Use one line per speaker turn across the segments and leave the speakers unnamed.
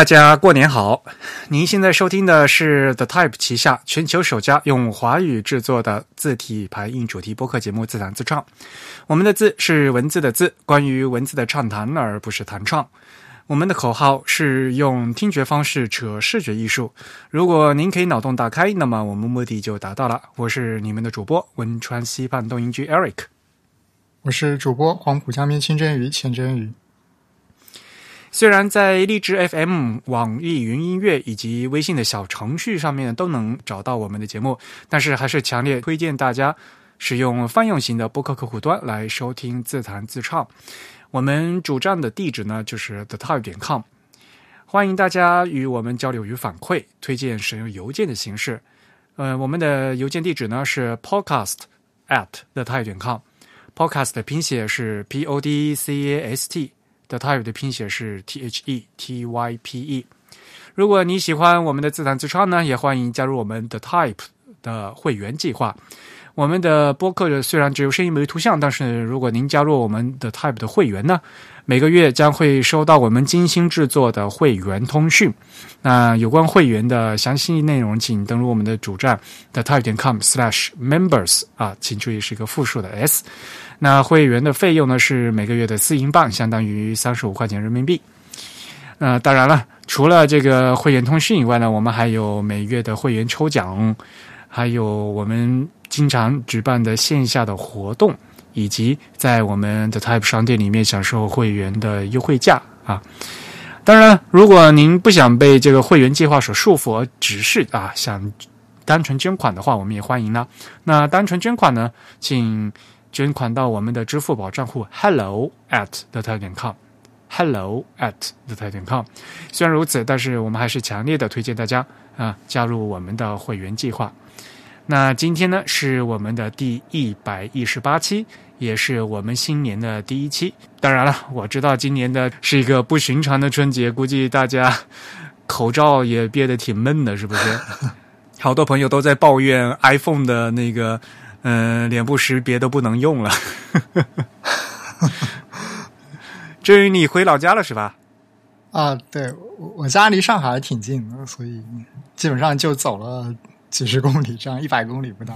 大家过年好！您现在收听的是 The Type 旗下全球首家用华语制作的字体排印主题播客节目《自弹自唱》。我们的字是文字的字，关于文字的畅谈，而不是弹唱。我们的口号是用听觉方式扯视觉艺术。如果您可以脑洞大开，那么我们目的就达到了。我是你们的主播汶川西畔东营居 Eric，
我是主播黄浦江边清蒸鱼钱真鱼。
虽然在荔枝 FM、网易云音乐以及微信的小程序上面都能找到我们的节目，但是还是强烈推荐大家使用泛用型的播客客户端来收听自弹自唱。我们主站的地址呢就是 thetype 点 com，欢迎大家与我们交流与反馈，推荐使用邮件的形式。呃，我们的邮件地址呢是 podcast at thetype 点 com，podcast 的拼写是 p o d c a s t。The Type 的拼写是 T H E T Y P E。如果你喜欢我们的自弹自唱呢，也欢迎加入我们的 Type 的会员计划。我们的播客虽然只有声音没有图像，但是如果您加入我们的 Type 的会员呢，每个月将会收到我们精心制作的会员通讯。那有关会员的详细内容，请登录我们的主站 the type 点 com slash members 啊，请注意是一个复数的 s。那会员的费用呢是每个月的四英镑，相当于三十五块钱人民币。那当然了，除了这个会员通讯以外呢，我们还有每月的会员抽奖，还有我们经常举办的线下的活动，以及在我们的 Type 商店里面享受会员的优惠价啊。当然，如果您不想被这个会员计划所束缚，而只是啊想单纯捐款的话，我们也欢迎呢。那单纯捐款呢，请。捐款到我们的支付宝账户 hello at the t 点 com，hello at the t 点 com。虽然如此，但是我们还是强烈的推荐大家啊加入我们的会员计划。那今天呢是我们的第一百一十八期，也是我们新年的第一期。当然了，我知道今年的是一个不寻常的春节，估计大家口罩也憋得挺闷的，是不是？好多朋友都在抱怨 iPhone 的那个。嗯，脸部识别都不能用了。至于你回老家了是吧？
啊，对，我我家离上海挺近的，所以基本上就走了几十公里，这样一百公里不到。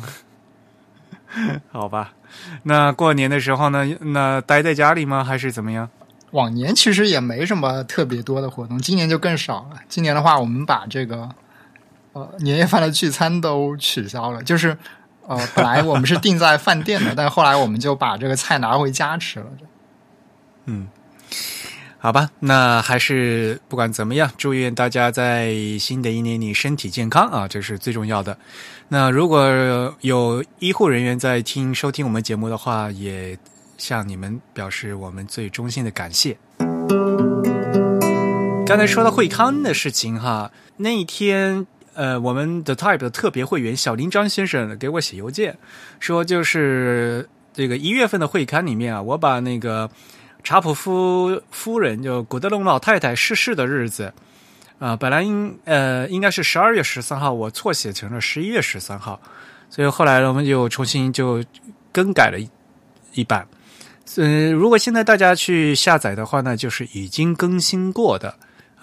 好吧，那过年的时候呢，那待在家里吗？还是怎么样？
往年其实也没什么特别多的活动，今年就更少了。今年的话，我们把这个呃年夜饭的聚餐都取消了，就是。呃，本来我们是订在饭店的，但后来我们就把这个菜拿回家吃了。
嗯，好吧，那还是不管怎么样，祝愿大家在新的一年里身体健康啊，这是最重要的。那如果有医护人员在听收听我们节目的话，也向你们表示我们最衷心的感谢。刚才说到惠康的事情哈，那一天。呃，我们的 Type 的特别会员小林张先生给我写邮件，说就是这个一月份的会刊里面啊，我把那个查普夫夫人就古德隆老太太逝世的日子啊，本来应呃应该是十二月十三号，我错写成了十一月十三号，所以后来我们就重新就更改了一一版。嗯，如果现在大家去下载的话呢，就是已经更新过的。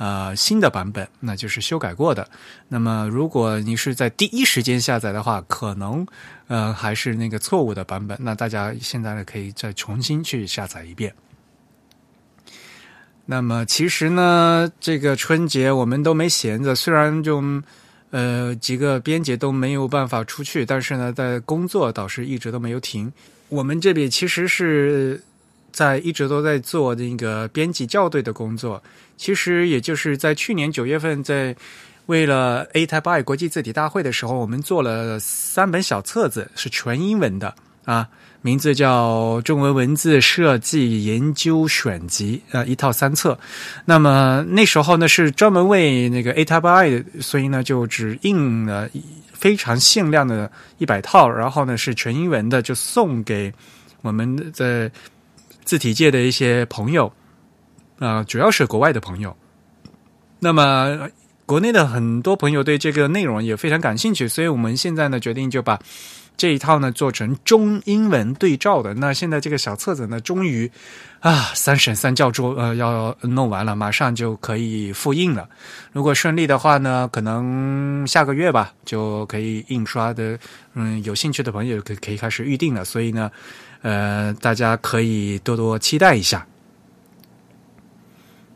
呃，新的版本那就是修改过的。那么，如果你是在第一时间下载的话，可能呃还是那个错误的版本。那大家现在呢可以再重新去下载一遍。那么，其实呢，这个春节我们都没闲着，虽然就呃几个编辑都没有办法出去，但是呢，在工作倒是一直都没有停。我们这边其实是。在一直都在做那个编辑校对的工作，其实也就是在去年九月份，在为了 A Type I 国际字体大会的时候，我们做了三本小册子，是全英文的啊，名字叫《中文文字设计研究选集》啊，一套三册。那么那时候呢，是专门为那个 A Type I，所以呢就只印了非常限量的一百套，然后呢是全英文的，就送给我们在。字体界的一些朋友，啊，主要是国外的朋友。那么国内的很多朋友对这个内容也非常感兴趣，所以我们现在呢决定就把这一套呢做成中英文对照的。那现在这个小册子呢，终于啊三审三校做呃要弄完了，马上就可以复印了。如果顺利的话呢，可能下个月吧就可以印刷的。嗯，有兴趣的朋友可可以开始预定了。所以呢，呃，大家可以多多期待一下。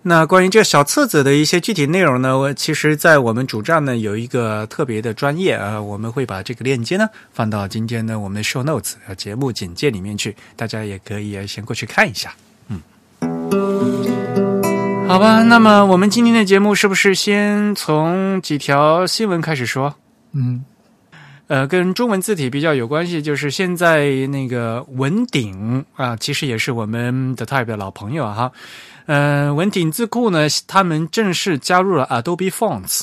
那关于这个小册子的一些具体内容呢，我其实，在我们主站呢有一个特别的专业啊，我们会把这个链接呢放到今天呢我们的 show notes 啊节目简介里面去，大家也可以先过去看一下。嗯，好吧，那么我们今天的节目是不是先从几条新闻开始说？
嗯，
呃，跟中文字体比较有关系，就是现在那个文鼎啊，其实也是我们的 Type 的老朋友哈。呃，文鼎字库呢，他们正式加入了 Adobe Fonts，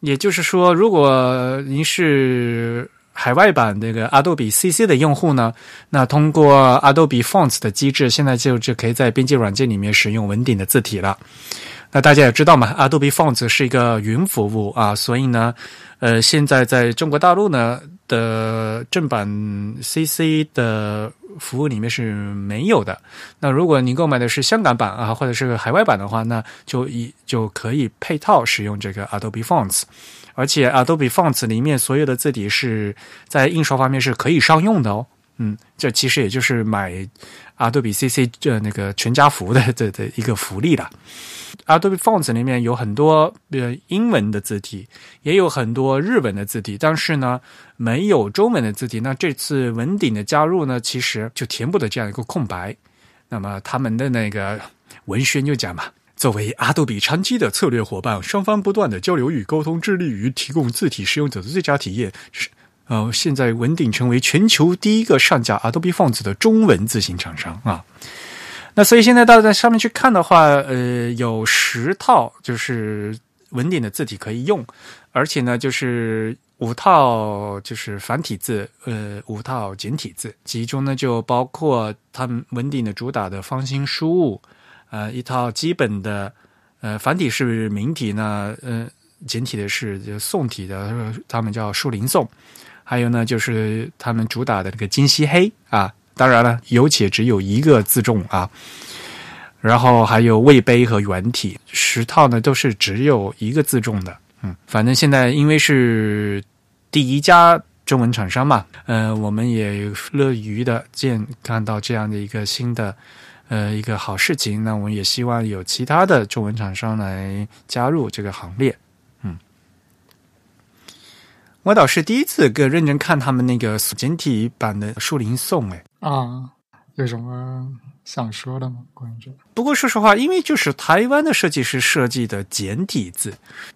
也就是说，如果您是海外版那个 Adobe CC 的用户呢，那通过 Adobe Fonts 的机制，现在就就可以在编辑软件里面使用文鼎的字体了。那大家也知道嘛，Adobe Fonts 是一个云服务啊，所以呢，呃，现在在中国大陆呢的正版 CC 的。服务里面是没有的。那如果您购买的是香港版啊，或者是海外版的话，那就一就可以配套使用这个 Adobe Fonts。而且 Adobe Fonts 里面所有的字体是在印刷方面是可以商用的哦。嗯，这其实也就是买 Adobe CC 这那个全家福的 这的一个福利了。Adobe Fonts 里面有很多呃英文的字体，也有很多日文的字体，但是呢没有中文的字体。那这次文鼎的加入呢，其实就填补了这样一个空白。那么他们的那个文宣就讲嘛，作为阿杜比长期的策略伙伴，双方不断的交流与沟通，致力于提供字体使用者的最佳体验。是呃，现在文鼎成为全球第一个上架 Adobe Fonts 的中文字型厂商啊。那所以现在大家在上面去看的话，呃，有十套就是文鼎的字体可以用，而且呢，就是五套就是繁体字，呃，五套简体字，其中呢就包括他们文鼎的主打的方心书物，呃，一套基本的，呃，繁体是明体呢，呃，简体的是宋体的，他们叫书林宋，还有呢就是他们主打的这个金漆黑啊。当然了，有且只有一个字重啊，然后还有魏碑和圆体十套呢，都是只有一个字重的。嗯，反正现在因为是第一家中文厂商嘛，呃，我们也乐于的见看到这样的一个新的呃一个好事情。那我们也希望有其他的中文厂商来加入这个行列。我倒是第一次跟认真看他们那个简体版的《树林颂》哎。
啊，有什么想说的吗？关于这个？
不过说实话，因为就是台湾的设计师设计的简体字，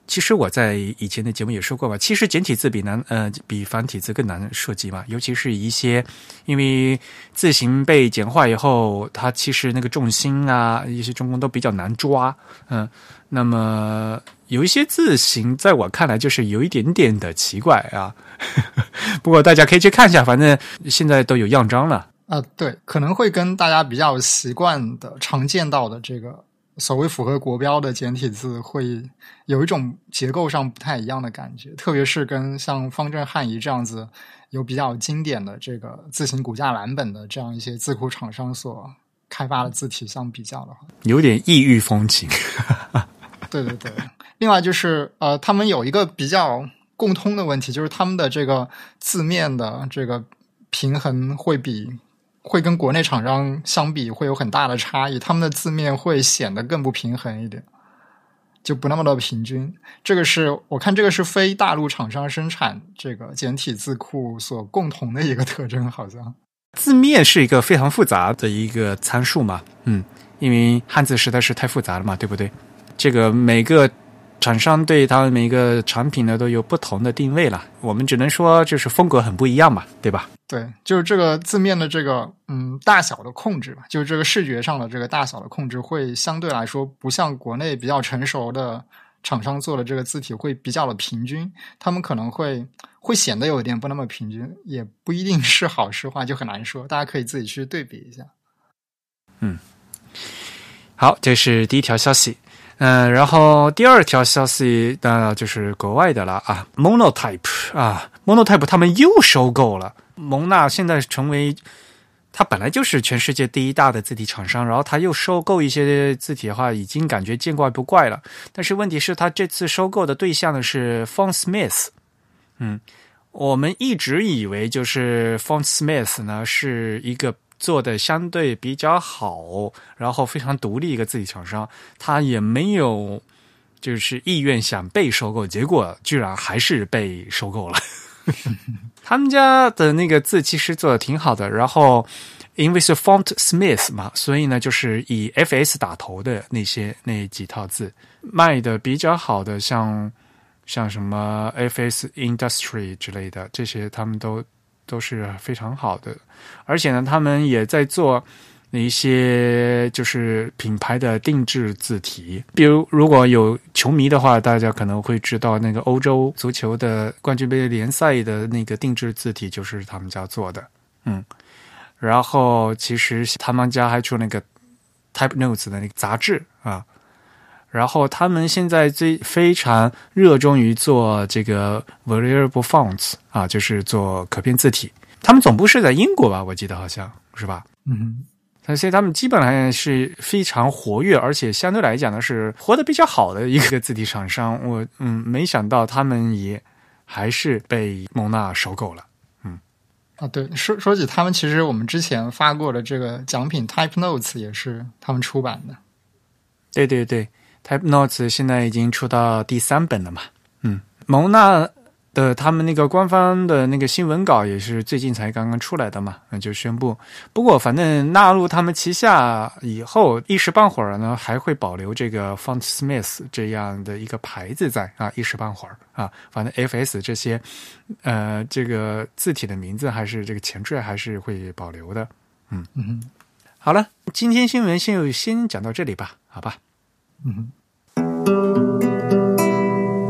其实我在以前的节目也说过吧。其实简体字比难呃比繁体字更难设计嘛，尤其是一些因为字形被简化以后，它其实那个重心啊一些中宫都比较难抓。嗯，那么有一些字形在我看来就是有一点点的奇怪啊。不过大家可以去看一下，反正现在都有样章了。
啊，对，可能会跟大家比较习惯的、常见到的这个所谓符合国标的简体字，会有一种结构上不太一样的感觉。特别是跟像方正汉仪这样子有比较经典的这个字形骨架蓝本的这样一些字库厂商所开发的字体相比较的话，
有点异域风情。
对对对，另外就是呃，他们有一个比较共通的问题，就是他们的这个字面的这个平衡会比。会跟国内厂商相比会有很大的差异，他们的字面会显得更不平衡一点，就不那么的平均。这个是我看这个是非大陆厂商生产这个简体字库所共同的一个特征，好像
字面是一个非常复杂的一个参数嘛，嗯，因为汉字实在是太复杂了嘛，对不对？这个每个。厂商对他们每个产品呢都有不同的定位了，我们只能说就是风格很不一样嘛，对吧？
对，就是这个字面的这个嗯大小的控制吧，就是这个视觉上的这个大小的控制会相对来说不像国内比较成熟的厂商做的这个字体会比较的平均，他们可能会会显得有点不那么平均，也不一定是好是坏，就很难说，大家可以自己去对比一下。
嗯，好，这是第一条消息。嗯，然后第二条消息当然就是国外的了啊，Monotype 啊，Monotype 他们又收购了蒙纳，现在成为它本来就是全世界第一大的字体厂商，然后他又收购一些字体的话，已经感觉见怪不怪了。但是问题是，他这次收购的对象呢是 Font Smith，嗯，我们一直以为就是 Font Smith 呢是一个。做的相对比较好，然后非常独立一个字体厂商，他也没有就是意愿想被收购，结果居然还是被收购了。他们家的那个字其实做的挺好的，然后因为是 Font Smith 嘛，所以呢就是以 FS 打头的那些那几套字卖的比较好的，像像什么 FS Industry 之类的这些，他们都。都是非常好的，而且呢，他们也在做一些就是品牌的定制字体。比如，如果有球迷的话，大家可能会知道那个欧洲足球的冠军杯联赛的那个定制字体就是他们家做的。嗯，然后其实他们家还出那个 Type Notes 的那个杂志啊。然后他们现在最非常热衷于做这个 variable fonts 啊，就是做可变字体。他们总部是在英国吧？我记得好像是吧？
嗯，
所以他们基本上是非常活跃，而且相对来讲呢是活得比较好的一个字体厂商。我嗯，没想到他们也还是被蒙纳收购了。嗯，
啊，对，说说起他们，其实我们之前发过的这个奖品 Type Notes 也是他们出版的。
对对对。Type Notes 现在已经出到第三本了嘛？嗯，蒙娜的他们那个官方的那个新闻稿也是最近才刚刚出来的嘛，那就宣布。不过反正纳入他们旗下以后，一时半会儿呢还会保留这个 Font Smith 这样的一个牌子在啊，一时半会儿啊，反正 FS 这些呃这个字体的名字还是这个前缀还是会保留的。嗯
嗯，
好了，今天新闻先先讲到这里吧，好吧。
嗯，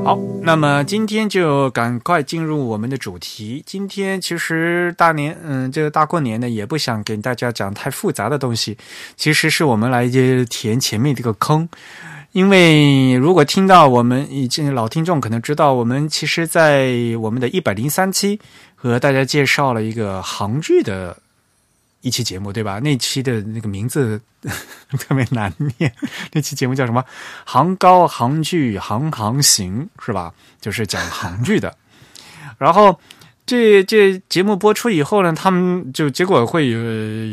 好，那么今天就赶快进入我们的主题。今天其实大年，嗯，这个大过年的也不想给大家讲太复杂的东西，其实是我们来填前面这个坑。因为如果听到我们以前老听众可能知道，我们其实在我们的一百零三期和大家介绍了一个行剧的。一期节目对吧？那期的那个名字 特别难念。那期节目叫什么？杭高杭剧杭杭行是吧？就是讲杭剧的。然后这这节目播出以后呢，他们就结果会有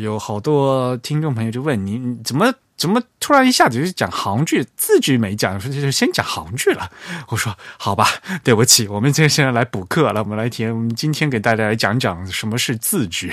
有好多听众朋友就问你，怎么怎么突然一下子就讲杭剧？字句没讲，说就先讲杭剧了。我说好吧，对不起，我们今天现在来补课了，我们来听，我们今天给大家来讲讲什么是字句。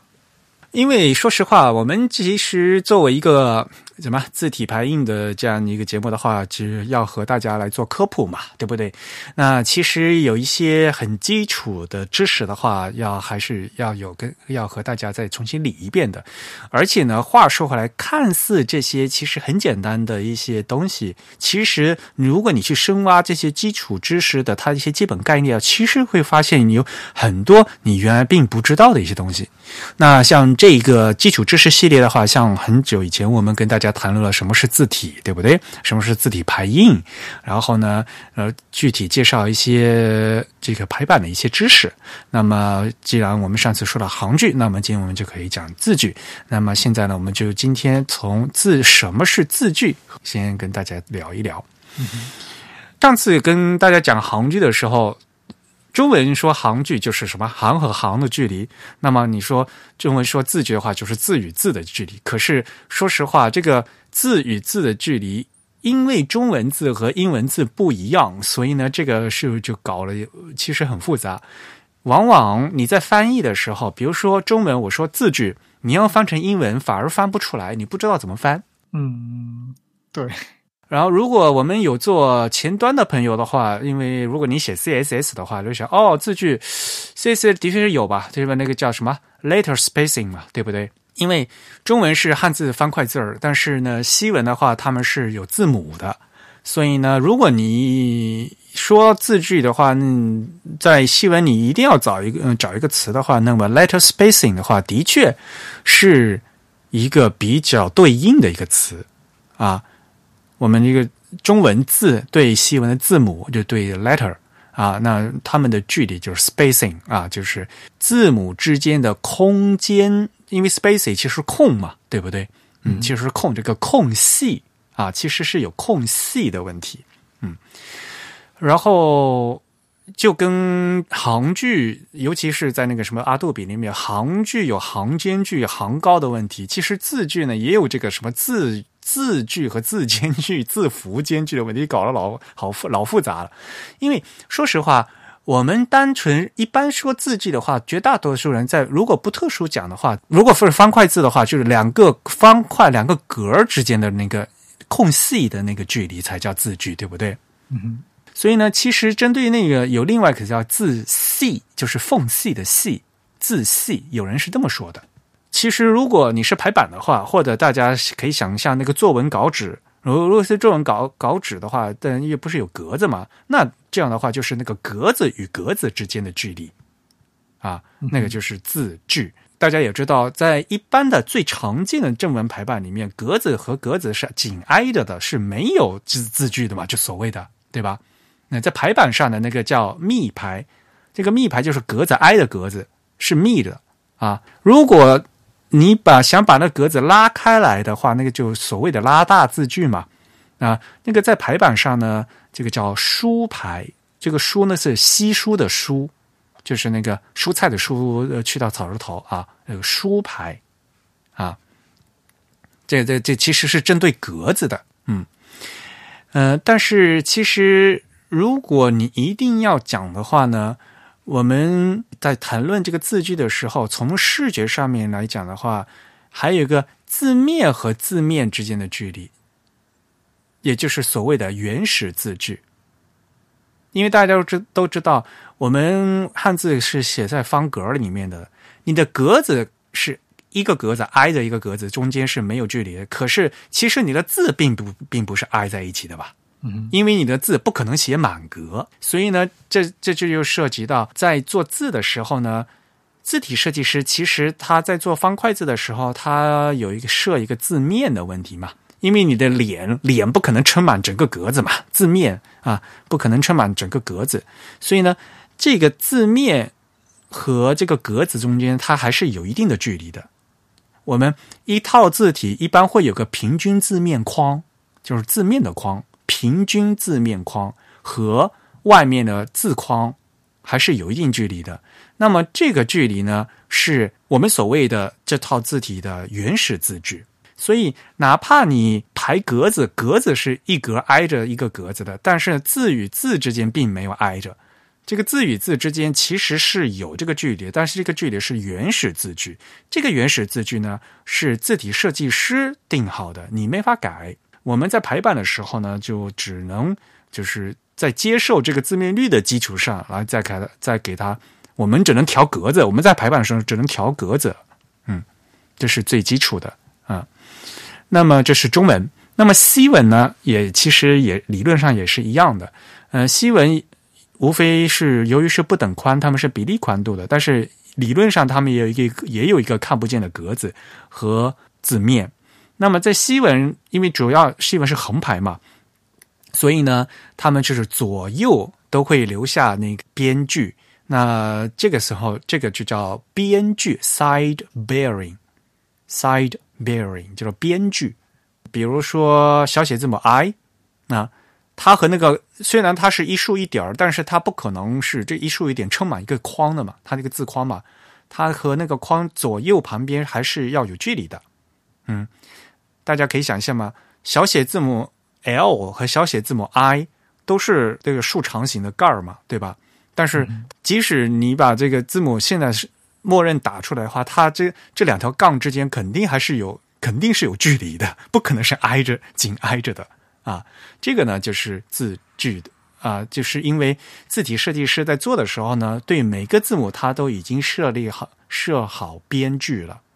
因为说实话，我们其实作为一个。什么字体排印的这样一个节目的话，其实要和大家来做科普嘛，对不对？那其实有一些很基础的知识的话，要还是要有跟要和大家再重新理一遍的。而且呢，话说回来，看似这些其实很简单的一些东西，其实如果你去深挖这些基础知识的它一些基本概念，其实会发现你有很多你原来并不知道的一些东西。那像这一个基础知识系列的话，像很久以前我们跟大家。谈论了什么是字体，对不对？什么是字体排印？然后呢，呃，具体介绍一些这个排版的一些知识。那么，既然我们上次说了行距，那么今天我们就可以讲字距。那么现在呢，我们就今天从字什么是字距，先跟大家聊一聊。上次跟大家讲行距的时候。中文说行距就是什么行和行的距离，那么你说中文说字距的话，就是字与字的距离。可是说实话，这个字与字的距离，因为中文字和英文字不一样，所以呢，这个是就搞了，其实很复杂。往往你在翻译的时候，比如说中文我说字距，你要翻成英文反而翻不出来，你不知道怎么翻。
嗯，对。
然后，如果我们有做前端的朋友的话，因为如果你写 CSS 的话，就想哦，字句 CSS 的确是有吧？对吧？那个叫什么 letter spacing 嘛，对不对？因为中文是汉字方块字儿，但是呢，西文的话他们是有字母的，所以呢，如果你说字句的话，嗯在西文你一定要找一个嗯找一个词的话，那么 letter spacing 的话，的确是一个比较对应的一个词啊。我们这个中文字对西文的字母就对 letter 啊，那它们的距离就是 spacing 啊，就是字母之间的空间，因为 spacing 其实空嘛，对不对？嗯，其实空这个空隙啊，其实是有空隙的问题。嗯，然后。就跟行距，尤其是在那个什么阿杜比里面，行距有行间距、行高的问题。其实字距呢，也有这个什么字字距和字间距、字符间距的问题，搞得老好复老复杂了。因为说实话，我们单纯一般说字距的话，绝大多数人在如果不特殊讲的话，如果是方块字的话，就是两个方块两个格之间的那个空隙的那个距离才叫字距，对不对？
嗯。
所以呢，其实针对那个有另外一个叫字隙，就是缝隙的隙，字隙，有人是这么说的。其实如果你是排版的话，或者大家可以想一下那个作文稿纸，如如果是作文稿稿纸的话，但又不是有格子嘛，那这样的话就是那个格子与格子之间的距离啊，那个就是字距。大家也知道，在一般的最常见的正文排版里面，格子和格子是紧挨着的，是没有字字距的嘛，就所谓的，对吧？那在排版上的那个叫密排，这个密排就是格子挨着格子是密的啊。如果你把想把那格子拉开来的话，那个就所谓的拉大字距嘛啊。那个在排版上呢，这个叫疏排，这个疏呢是稀疏的疏，就是那个蔬菜的蔬呃去掉草字头啊，那个疏排啊。这这这其实是针对格子的，嗯嗯，但是其实。如果你一定要讲的话呢，我们在谈论这个字句的时候，从视觉上面来讲的话，还有一个字面和字面之间的距离，也就是所谓的原始字句。因为大家都知都知道，我们汉字是写在方格里面的，你的格子是一个格子挨着一个格子，中间是没有距离的。可是其实你的字并不并不是挨在一起的吧？因为你的字不可能写满格，所以呢，这这就又涉及到在做字的时候呢，字体设计师其实他在做方块字的时候，他有一个设一个字面的问题嘛。因为你的脸脸不可能撑满整个格子嘛，字面啊不可能撑满整个格子，所以呢，这个字面和这个格子中间它还是有一定的距离的。我们一套字体一般会有个平均字面框，就是字面的框。平均字面框和外面的字框还是有一定距离的。那么这个距离呢，是我们所谓的这套字体的原始字距。所以，哪怕你排格子，格子是一格挨着一个格子的，但是字与字之间并没有挨着。这个字与字之间其实是有这个距离，但是这个距离是原始字距。这个原始字距呢，是字体设计师定好的，你没法改。我们在排版的时候呢，就只能就是在接受这个字面率的基础上，来再开再给它，我们只能调格子。我们在排版的时候只能调格子，嗯，这是最基础的啊。那么这是中文，那么西文呢，也其实也理论上也是一样的。呃，西文无非是由于是不等宽，他们是比例宽度的，但是理论上他们也有一个也有一个看不见的格子和字面。那么在西文，因为主要西文是横排嘛，所以呢，他们就是左右都会留下那个边距。那这个时候，这个就叫边距 （side bearing），side bearing 就是边距。比如说小写字母 i，那它和那个虽然它是一竖一点，但是它不可能是这一竖一点撑满一个框的嘛，它那个字框嘛，它和那个框左右旁边还是要有距离的，嗯。大家可以想象吗？小写字母 L 和小写字母 I 都是这个竖长形的盖儿嘛，对吧？但是即使你把这个字母现在是默认打出来的话，它这这两条杠之间肯定还是有肯定是有距离的，不可能是挨着紧挨着的啊。这个呢就是字距的啊，就是因为字体设计师在做的时候呢，对每个字母它都已经设立好设好边距了，嗯。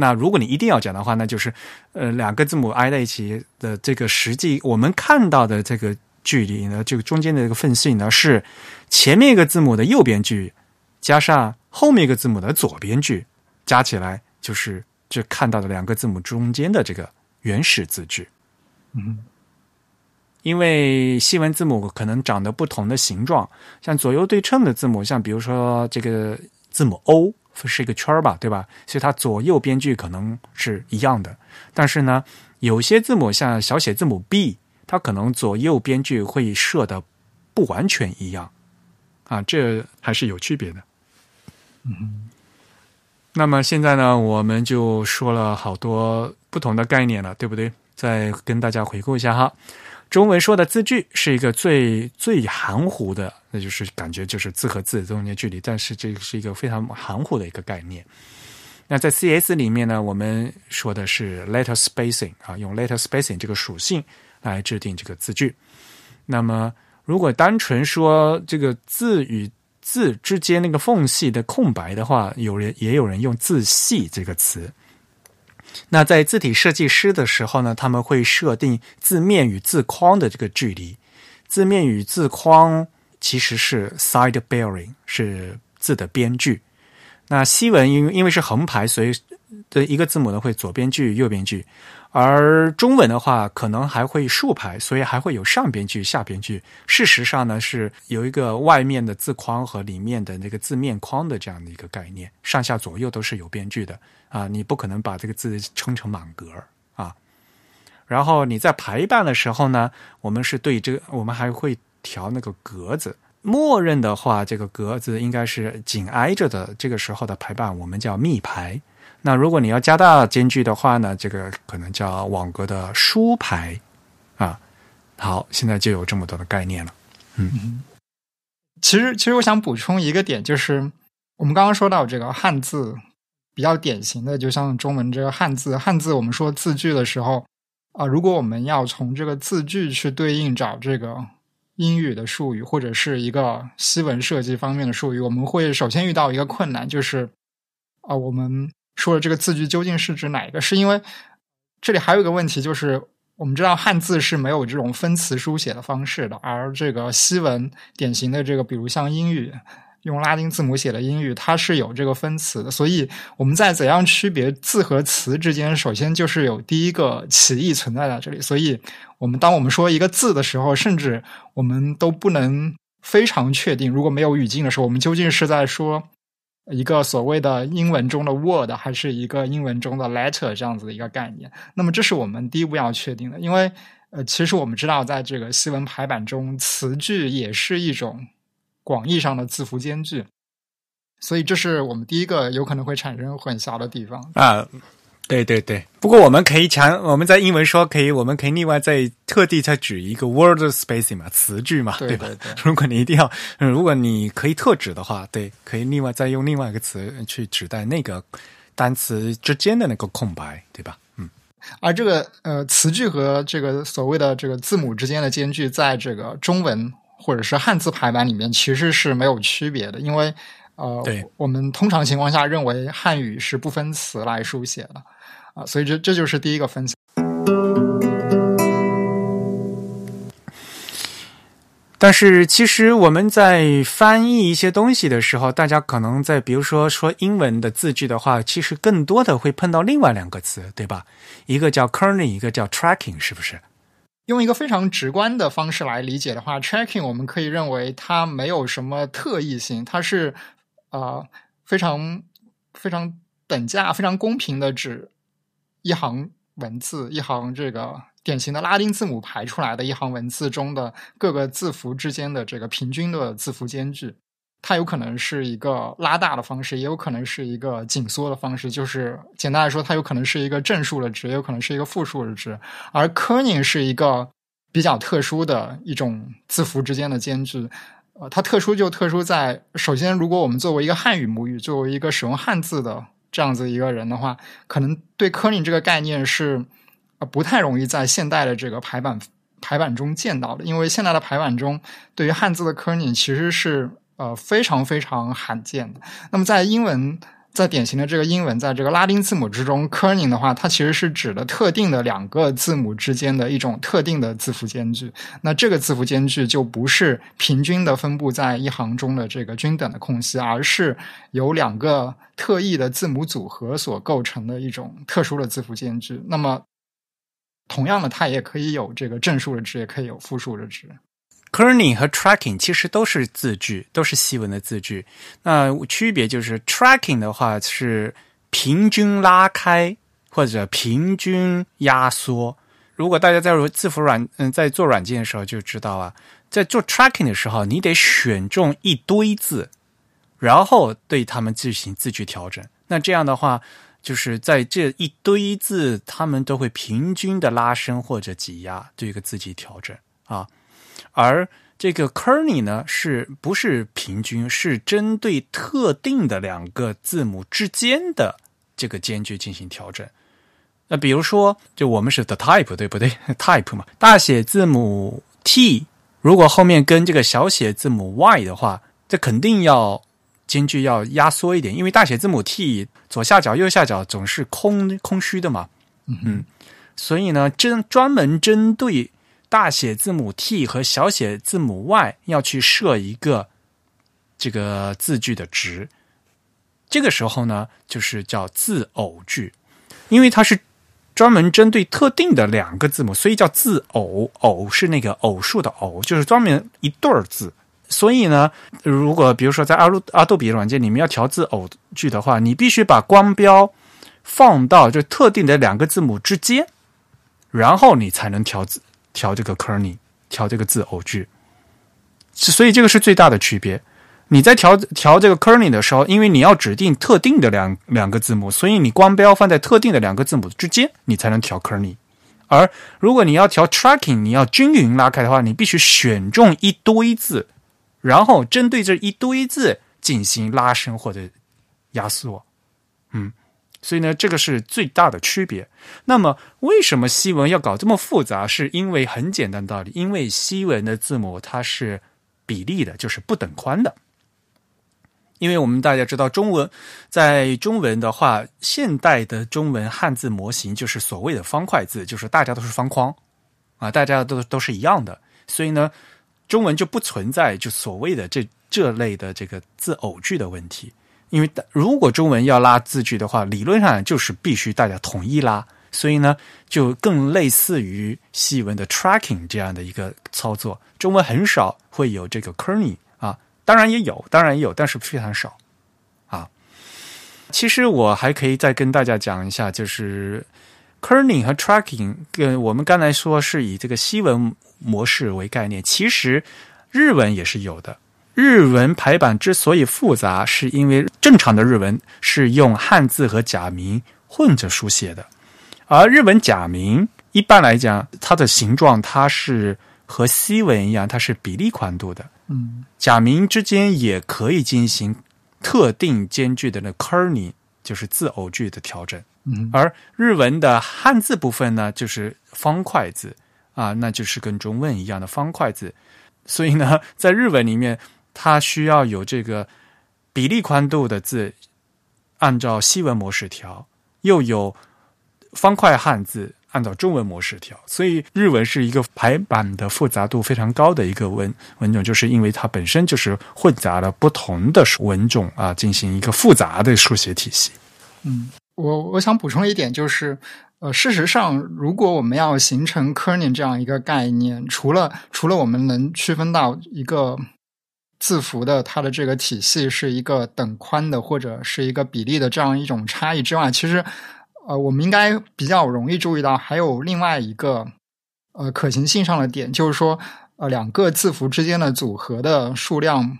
那如果你一定要讲的话，那就是，呃，两个字母挨在一起的这个实际我们看到的这个距离呢，这个中间的这个缝隙呢，是前面一个字母的右边距加上后面一个字母的左边距，加起来就是这看到的两个字母中间的这个原始字距。
嗯
因为西文字母可能长得不同的形状，像左右对称的字母，像比如说这个字母 O 是一个圈儿吧，对吧？所以它左右边距可能是一样的。但是呢，有些字母像小写字母 B，它可能左右边距会设的不完全一样啊，这还是有区别的。
嗯
那么现在呢，我们就说了好多不同的概念了，对不对？再跟大家回顾一下哈。中文说的字句是一个最最含糊的，那就是感觉就是字和字中间距离，但是这个是一个非常含糊的一个概念。那在 CS 里面呢，我们说的是 letter spacing 啊，用 letter spacing 这个属性来制定这个字句。那么如果单纯说这个字与字之间那个缝隙的空白的话，有人也有人用字隙这个词。那在字体设计师的时候呢，他们会设定字面与字框的这个距离。字面与字框其实是 side bearing，是字的边距。那西文因为因为是横排，所以的一个字母呢会左边距、右边距。而中文的话，可能还会竖排，所以还会有上边距、下边距。事实上呢，是有一个外面的字框和里面的那个字面框的这样的一个概念，上下左右都是有边距的啊，你不可能把这个字撑成满格啊。然后你在排版的时候呢，我们是对这个，我们还会调那个格子。默认的话，这个格子应该是紧挨着的，这个时候的排版我们叫密排。那如果你要加大间距的话呢，这个可能叫网格的疏排啊。好，现在就有这么多的概念了。
嗯，其实其实我想补充一个点，就是我们刚刚说到这个汉字比较典型的，就像中文这个汉字，汉字我们说字句的时候啊、如果我们要从这个字句去对应找这个英语的术语或者是一个西文设计方面的术语，我们会首先遇到一个困难，就是啊、我们说的这个字句究竟是指哪一个？是因为这里还有一个问题，就是我们知道汉字是没有这种分词书写的方式的，而这个西文典型的这个，比如像英语用拉丁字母写的英语，它是有这个分词的。所以我们在怎样区别字和词之间，首先就是有第一个歧义存在在这里。所以我们当我们说一个字的时候，甚至我们都不能非常确定，如果没有语境的时候，我们究竟是在说。一个所谓的英文中的 word，还是一个英文中的 letter 这样子的一个概念。那么这是我们第一步要确定的，因为呃，其实我们知道，在这个西文排版中，词句也是一种广义上的字符间距，所以这是我们第一个有可能会产生混淆的地方。
啊，对对对。不过我们可以强，我们在英文说可以，我们可以另外再特地再举一个 word spacing 嘛，词句嘛，吧？
对对对
如果你一定要，嗯如果你可以特指的话，对，可以另外再用另外一个词去指代那个单词之间的那个空白，对吧？嗯，
而这个呃词句和这个所谓的这个字母之间的间距，在这个中文或者是汉字排版里面其实是没有区别的，因为呃
对，
我们通常情况下认为汉语是不分词来书写的啊、所以这这就是第一个分析。
但是其实我们在翻译一些东西的时候，大家可能在比如说说英文的字句的话，其实更多的会碰到另外两个词，对吧？一个叫 kerning，一个叫 tracking，是不是？
用一个非常直观的方式来理解的话，tracking 我们可以认为它没有什么特异性，它是呃非常非常等价、非常公平的指一行文字、一行这个典型的拉丁字母排出来的一行文字中的各个字符之间的这个平均的字符间距。它有可能是一个拉大的方式，也有可能是一个紧缩的方式。就是简单来说，它有可能是一个正数的值，也有可能是一个负数的值。而 kerning 是一个比较特殊的一种字符之间的间距。呃，它特殊就特殊在，首先，如果我们作为一个汉语母语，作为一个使用汉字的这样子一个人的话，可能对 kerning 这个概念是呃不太容易在现代的这个排版排版中见到的，因为现在的排版中对于汉字的 kerning 其实是呃非常非常罕见的。那么在英文。在典型的这个英文，在这个拉丁字母之中，kerning 的话，它其实是指的特定的两个字母之间的一种特定的字符间距。那这个字符间距就不是平均的分布在一行中的这个均等的空隙，而是由两个特异的字母组合所构成的一种特殊的字符间距。那么，同样的，它也可以有这个正数的值，也可以有负数的值。
Kerning 和 tracking 其实都是字句，都是西文的字句。那区别就是 tracking 的话是平均拉开或者平均压缩。如果大家在字符软嗯在做软件的时候就知道啊，在做 tracking 的时候，你得选中一堆字，然后对它们进行字句调整。那这样的话，就是在这一堆字，它们都会平均的拉伸或者挤压这个字句调整啊。而这个 kerning 呢，是不是平均？是针对特定的两个字母之间的这个间距进行调整。那比如说，就我们是 the type 对不对？type 嘛，大写字母 T 如果后面跟这个小写字母 Y 的话，这肯定要间距要压缩一点，因为大写字母 T 左下角、右下角总是空空虚的嘛。嗯，所以呢，针专门针对。大写字母 T 和小写字母 Y 要去设一个这个字句的值，这个时候呢，就是叫字偶句，因为它是专门针对特定的两个字母，所以叫字偶。偶是那个偶数的偶，就是专门一对儿字。所以呢，如果比如说在阿鲁阿杜比软件里面要调字偶句的话，你必须把光标放到就特定的两个字母之间，然后你才能调字。调这个 kerning，调这个字偶句，所以这个是最大的区别。你在调调这个 kerning 的时候，因为你要指定特定的两两个字母，所以你光标放在特定的两个字母之间，你才能调 kerning。而如果你要调 tracking，你要均匀拉开的话，你必须选中一堆字，然后针对这一堆字进行拉伸或者压缩。嗯。所以呢，这个是最大的区别。那么，为什么西文要搞这么复杂？是因为很简单道理，因为西文的字母它是比例的，就是不等宽的。因为我们大家知道，中文在中文的话，现代的中文汉字模型就是所谓的方块字，就是大家都是方框啊，大家都都是一样的。所以呢，中文就不存在就所谓的这这类的这个字偶句的问题。因为如果中文要拉字句的话，理论上就是必须大家统一拉，所以呢，就更类似于西文的 tracking 这样的一个操作。中文很少会有这个 kerning 啊，当然也有，当然也有，但是非常少啊。其实我还可以再跟大家讲一下，就是 kerning 和 tracking，跟我们刚才说是以这个西文模式为概念，其实日文也是有的。日文排版之所以复杂，是因为正常的日文是用汉字和假名混着书写的，而日文假名一般来讲，它的形状它是和西文一样，它是比例宽度的。
嗯，
假名之间也可以进行特定间距的那 kerning，就是字偶句的调整。
嗯，
而日文的汉字部分呢，就是方块字啊，那就是跟中文一样的方块字，所以呢，在日文里面。它需要有这个比例宽度的字，按照西文模式调，又有方块汉字按照中文模式调，所以日文是一个排版的复杂度非常高的一个文文种，就是因为它本身就是混杂了不同的文种啊，进行一个复杂的书写体系。
嗯，我我想补充一点，就是呃，事实上，如果我们要形成 kerning 这样一个概念，除了除了我们能区分到一个。字符的它的这个体系是一个等宽的或者是一个比例的这样一种差异之外，其实呃，我们应该比较容易注意到还有另外一个呃可行性上的点，就是说呃两个字符之间的组合的数量。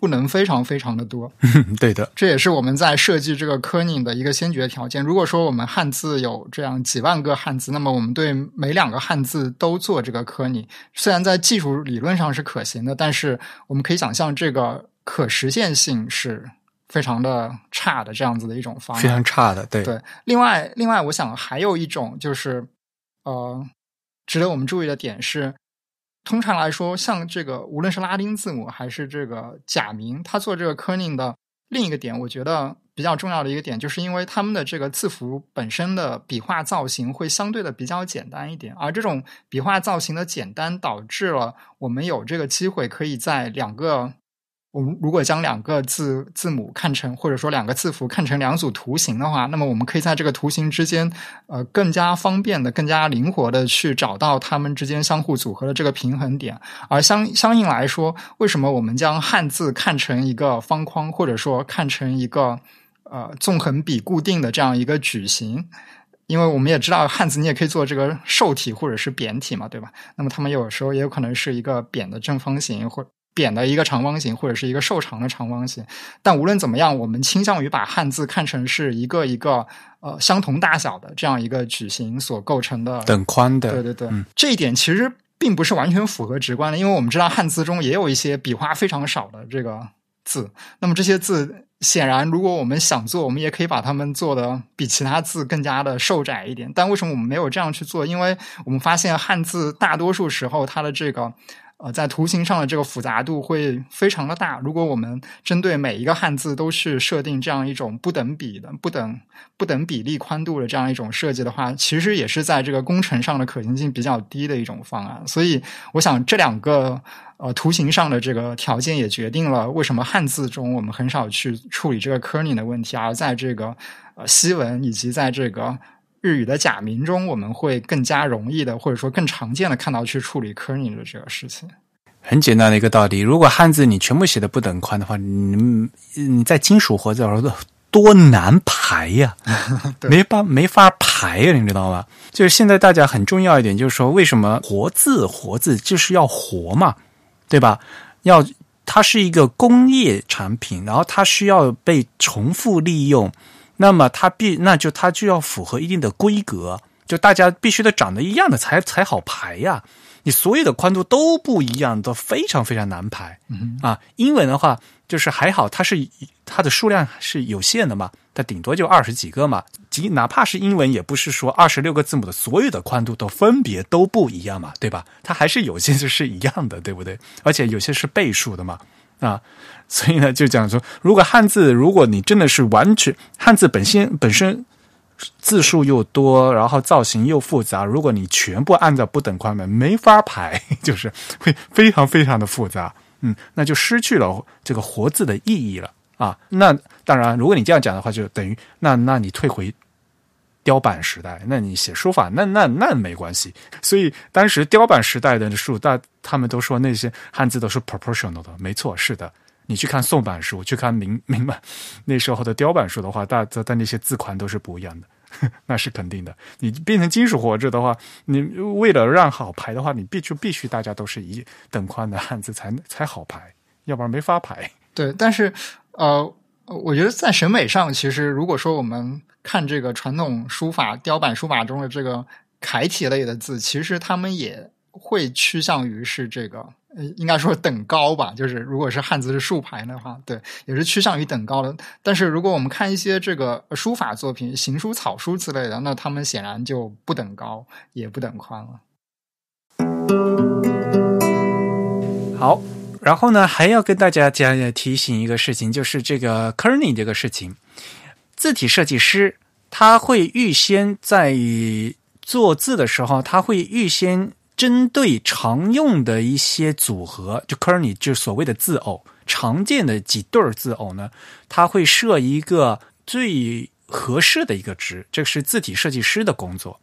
不能非常非常的多，
对的，
这也是我们在设计这个 kerning 的一个先决条件。如果说我们汉字有这样几万个汉字，那么我们对每两个汉字都做这个 kerning，虽然在技术理论上是可行的，但是我们可以想象这个可实现性是非常的差的，这样子的一种方案，
非常差的，对
对。另外，另外，我想还有一种就是呃，值得我们注意的点是。通常来说，像这个无论是拉丁字母还是这个假名，它做这个 kerning 的另一个点，我觉得比较重要的一个点，就是因为他们的这个字符本身的笔画造型会相对的比较简单一点，而这种笔画造型的简单，导致了我们有这个机会可以在两个我们如果将两个字字母看成，或者说两个字符看成两组图形的话，那么我们可以在这个图形之间，呃，更加方便的、更加灵活的去找到它们之间相互组合的这个平衡点。而相相应来说，为什么我们将汉字看成一个方框，或者说看成一个呃纵横比固定的这样一个矩形？因为我们也知道汉字，你也可以做这个瘦体或者是扁体嘛，对吧？那么它们有时候也有可能是一个扁的正方形，或扁的一个长方形，或者是一个瘦长的长方形。但无论怎么样，我们倾向于把汉字看成是一个一个呃相同大小的这样一个矩形所构成的
等宽的。
对对对，这一点其实并不是完全符合直观的，因为我们知道汉字中也有一些笔画非常少的这个字。那么这些字。显然，如果我们想做，我们也可以把它们做的比其他字更加的瘦窄一点。但为什么我们没有这样去做？因为我们发现汉字大多数时候它的这个。呃，在图形上的这个复杂度会非常的大。如果我们针对每一个汉字都去设定这样一种不等比的、不等不等比例宽度的这样一种设计的话，其实也是在这个工程上的可行性比较低的一种方案。所以，我想这两个呃图形上的这个条件也决定了为什么汉字中我们很少去处理这个 kerning 的问题，而在这个呃西文以及在这个。日语的假名中，我们会更加容易的，或者说更常见的看到去处理 kerning 的这个事情。
很简单的一个道理，如果汉字你全部写的不等宽的话，你你在金属活字上多难排呀，没法没法排呀，你知道吗？就是现在大家很重要一点，就是说为什么活字活字就是要活嘛，对吧？要它是一个工业产品，然后它需要被重复利用。那么它必那就它就要符合一定的规格，就大家必须得长得一样的才才好排呀。你所有的宽度都不一样，都非常非常难排啊。英文的话就是还好，它是它的数量是有限的嘛，它顶多就二十几个嘛。即哪怕是英文，也不是说二十六个字母的所有的宽度都分别都不一样嘛，对吧？它还是有些就是一样的，对不对？而且有些是倍数的嘛。啊，所以呢，就讲说，如果汉字，如果你真的是完全汉字本身本身字数又多，然后造型又复杂，如果你全部按照不等宽的，没法排，就是会非常非常的复杂，嗯，那就失去了这个活字的意义了啊。那当然，如果你这样讲的话，就等于那那你退回。雕版时代，那你写书法，那那那没关系。所以当时雕版时代的书，大他们都说那些汉字都是 proportional 的，没错，是的。你去看宋版书，去看明 明版那时候的雕版书的话，大但那些字宽都是不一样的，那是肯定的。你变成金属活字的话，你为了让好排的话，你必须必须大家都是一等宽的汉字才才好排，要不然没法排。
对，但是呃，我觉得在审美上，其实如果说我们。看这个传统书法雕版书法中的这个楷体类的字，其实他们也会趋向于是这个，呃，应该说等高吧。就是如果是汉字是竖排的话，对，也是趋向于等高的。但是如果我们看一些这个书法作品、行书、草书之类的，那他们显然就不等高，也不等宽了。
好，然后呢，还要跟大家讲提醒一个事情，就是这个 Kerny 这个事情。字体设计师他会预先在做字的时候，他会预先针对常用的一些组合，就 Kerny 就所谓的字偶，常见的几对字偶呢，他会设一个最合适的一个值，这是字体设计师的工作。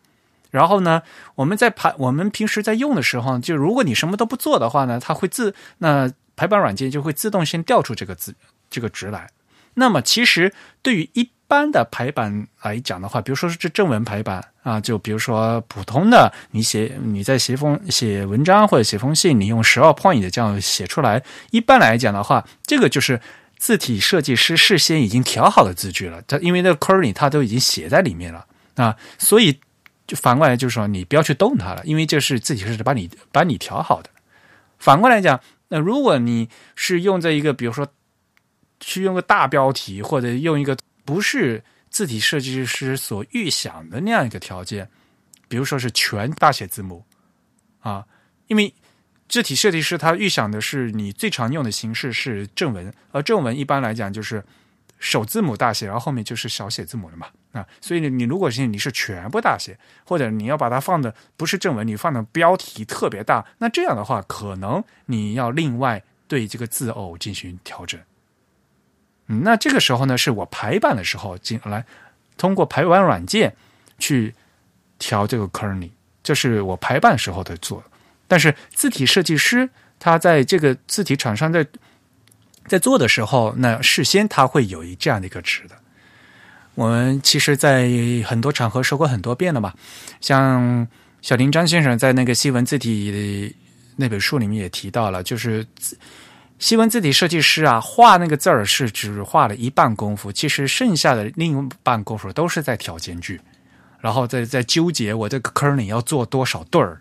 然后呢，我们在排我们平时在用的时候，就如果你什么都不做的话呢，它会自那排版软件就会自动先调出这个字这个值来。那么其实对于一般的排版来讲的话，比如说是这正文排版啊，就比如说普通的，你写你在写封写文章或者写封信，你用十二 point 的这样写出来，一般来讲的话，这个就是字体设计师事先已经调好的字句了。它因为那个 curly 它都已经写在里面了啊，所以就反过来就是说，你不要去动它了，因为这是字体是把你把你调好的。反过来讲，那如果你是用这一个，比如说去用个大标题或者用一个。不是字体设计师所预想的那样一个条件，比如说是全大写字母啊，因为字体设计师他预想的是你最常用的形式是正文，而正文一般来讲就是首字母大写，然后后面就是小写字母了嘛啊，所以你你如果是你是全部大写，或者你要把它放的不是正文，你放的标题特别大，那这样的话可能你要另外对这个字偶进行调整。嗯，那这个时候呢，是我排版的时候进来，通过排版软件去调这个 kerning，这是我排版时候的做。但是字体设计师他在这个字体厂商在在做的时候，那事先他会有一这样的一个值的。我们其实，在很多场合说过很多遍了嘛，像小林张先生在那个西文字体那本书里面也提到了，就是西文字体设计师啊，画那个字儿是只画了一半功夫，其实剩下的另一半功夫都是在调间距，然后在在纠结我这个 kerning 要做多少对儿。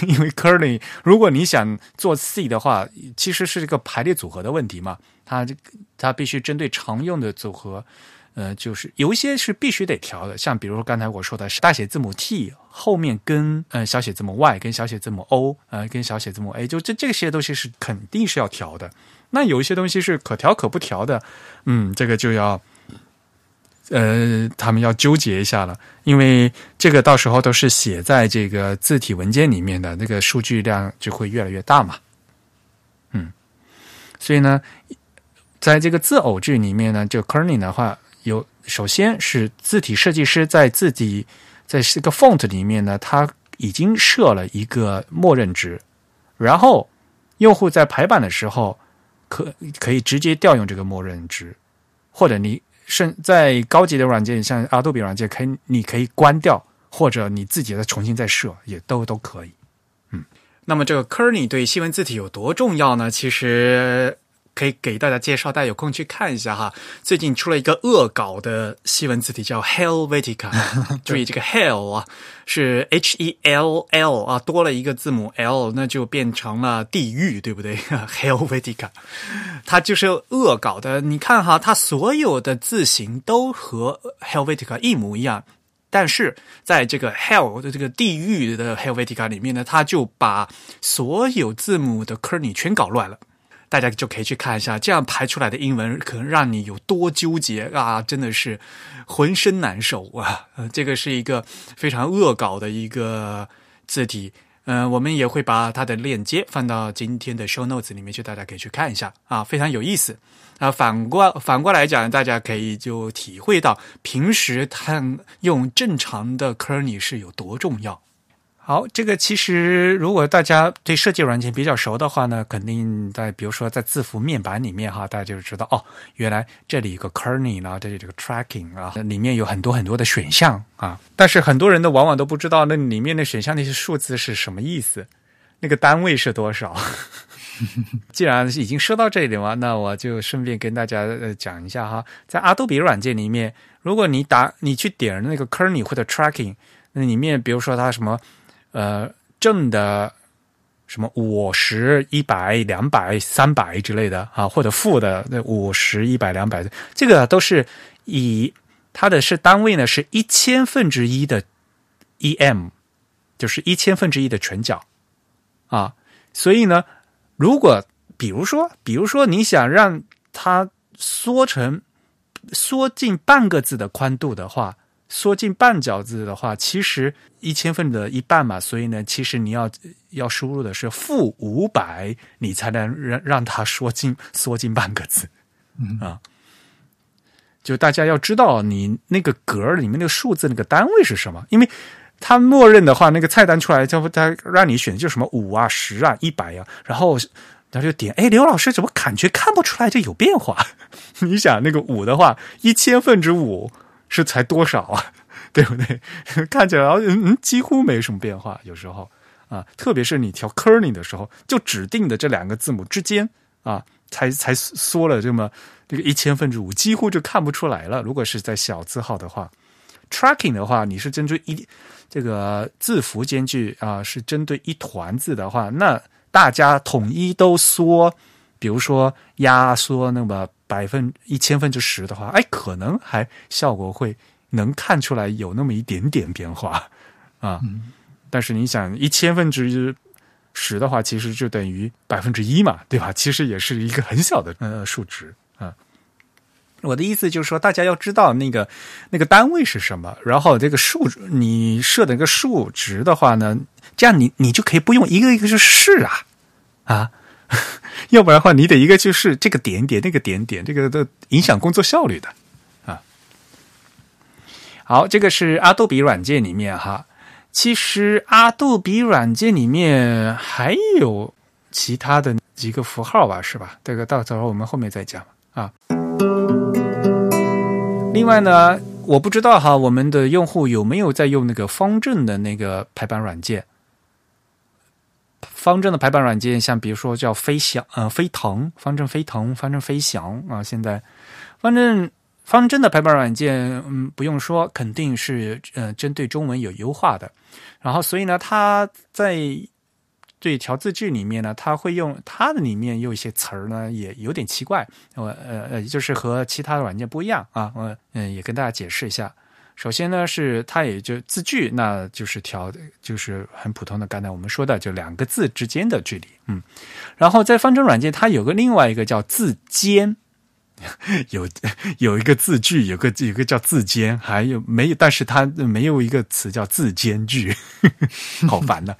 因为 kerning，如果你想做 C 的话，其实是一个排列组合的问题嘛。它它必须针对常用的组合，呃，就是有一些是必须得调的，像比如说刚才我说的是大写字母 T 后面跟呃小写字母 Y 跟小写字母 O 呃跟小写字母 A，就这这些东西是肯定是要调的。那有一些东西是可调可不调的，嗯，这个就要。呃，他们要纠结一下了，因为这个到时候都是写在这个字体文件里面的，那个数据量就会越来越大嘛。嗯，所以呢，在这个字偶句里面呢，就 kerning 的话，有首先是字体设计师在自己在这个 font 里面呢，他已经设了一个默认值，然后用户在排版的时候可可以直接调用这个默认值，或者你。甚在高级的软件，像阿杜比软件，可以你可以关掉，或者你自己再重新再设，也都都可以。嗯，那么这个 Kerny 对西文字体有多重要呢？其实。可以给大家介绍，大家有空去看一下哈。最近出了一个恶搞的西文字体，叫 Helvetica。注意这个 Hell 啊，是 H E L L 啊，多了一个字母 L，那就变成了地狱，对不对？Helvetica，它就是恶搞的。你看哈，它所有的字形都和 Helvetica 一模一样，但是在这个 Hell 的这个地狱的 Helvetica 里面呢，它就把所有字母的 kerning 全搞乱了。大家就可以去看一下，这样排出来的英文可能让你有多纠结啊！真的是浑身难受啊！这个是一个非常恶搞的一个字体，嗯，我们也会把它的链接放到今天的 show notes 里面去，大家可以去看一下啊，非常有意思啊！反过反过来讲，大家可以就体会到平时他用正常的 kerning 是有多重要。好，这个其实如果大家对设计软件比较熟的话呢，肯定在比如说在字符面板里面哈，大家就知道哦，原来这里有个 kerning 啊，这里这个 tracking 啊，里面有很多很多的选项啊。但是很多人都，往往都不知道那里面的选项那些数字是什么意思，那个单位是多少。既然已经说到这里了，那我就顺便跟大家呃讲一下哈，在阿杜比软件里面，如果你打你去点那个 kerning 或者 tracking，那里面比如说它什么。呃，正的什么五十、一百、两百、三百之类的啊，或者负的那五十、一百、两百，这个都是以它的是单位呢，是一千分之一的 em，就是一千分之一的全角啊。所以呢，如果比如说，比如说你想让它缩成缩进半个字的宽度的话。缩进半角字的话，其实一千份的一半嘛，所以呢，其实你要要输入的是负五百，你才能让让它缩进缩进半个字啊。就大家要知道，你那个格里面那个数字那个单位是什么，因为它默认的话，那个菜单出来就它让你选就什么五啊、十啊、一百啊，然后他就点，哎，刘老师怎么感觉看不出来这有变化？你想那个五的话，一千分之五。是才多少啊？对不对？看起来嗯几乎没什么变化。有时候啊，特别是你调 kerning 的时候，就指定的这两个字母之间啊，才才缩了这么这个一千分之五，几乎就看不出来了。如果是在小字号的话，tracking 的话，你是针对一这个字符间距啊，是针对一团字的话，那大家统一都缩，比如说压缩那么。百分一千分之十的话，哎，可能还效果会能看出来有那么一点点变化啊。但是你想一千分之十的话，其实就等于百分之一嘛，对吧？其实也是一个很小的呃数值啊。我的意思就是说，大家要知道那个那个单位是什么，然后这个数你设的一个数值的话呢，这样你你就可以不用一个一个去试啊啊。要不然的话，你得一个就是这个点点那个点点，这个都影响工作效率的啊。好，这个是阿杜比软件里面哈。其实阿杜比软件里面还有其他的几个符号吧，是吧？这个到时候我们后面再讲啊。另外呢，我不知道哈，我们的用户有没有在用那个方正的那个排版软件？方正的排版软件，像比如说叫飞翔，呃，飞腾，方正飞腾，方正飞翔啊。现在，方正。方正的排版软件，嗯，不用说，肯定是呃针对中文有优化的。然后，所以呢，它在对调字句里面呢，它会用它的里面有一些词儿呢，也有点奇怪。我呃呃，就是和其他的软件不一样啊。我嗯也跟大家解释一下。首先呢，是它也就字句，那就是调就是很普通的，刚才我们说的就两个字之间的距离，嗯。然后在方正软件，它有个另外一个叫字间。有有一个字句，有个有个叫字间，还有没有？但是它没有一个词叫字间距，好烦的。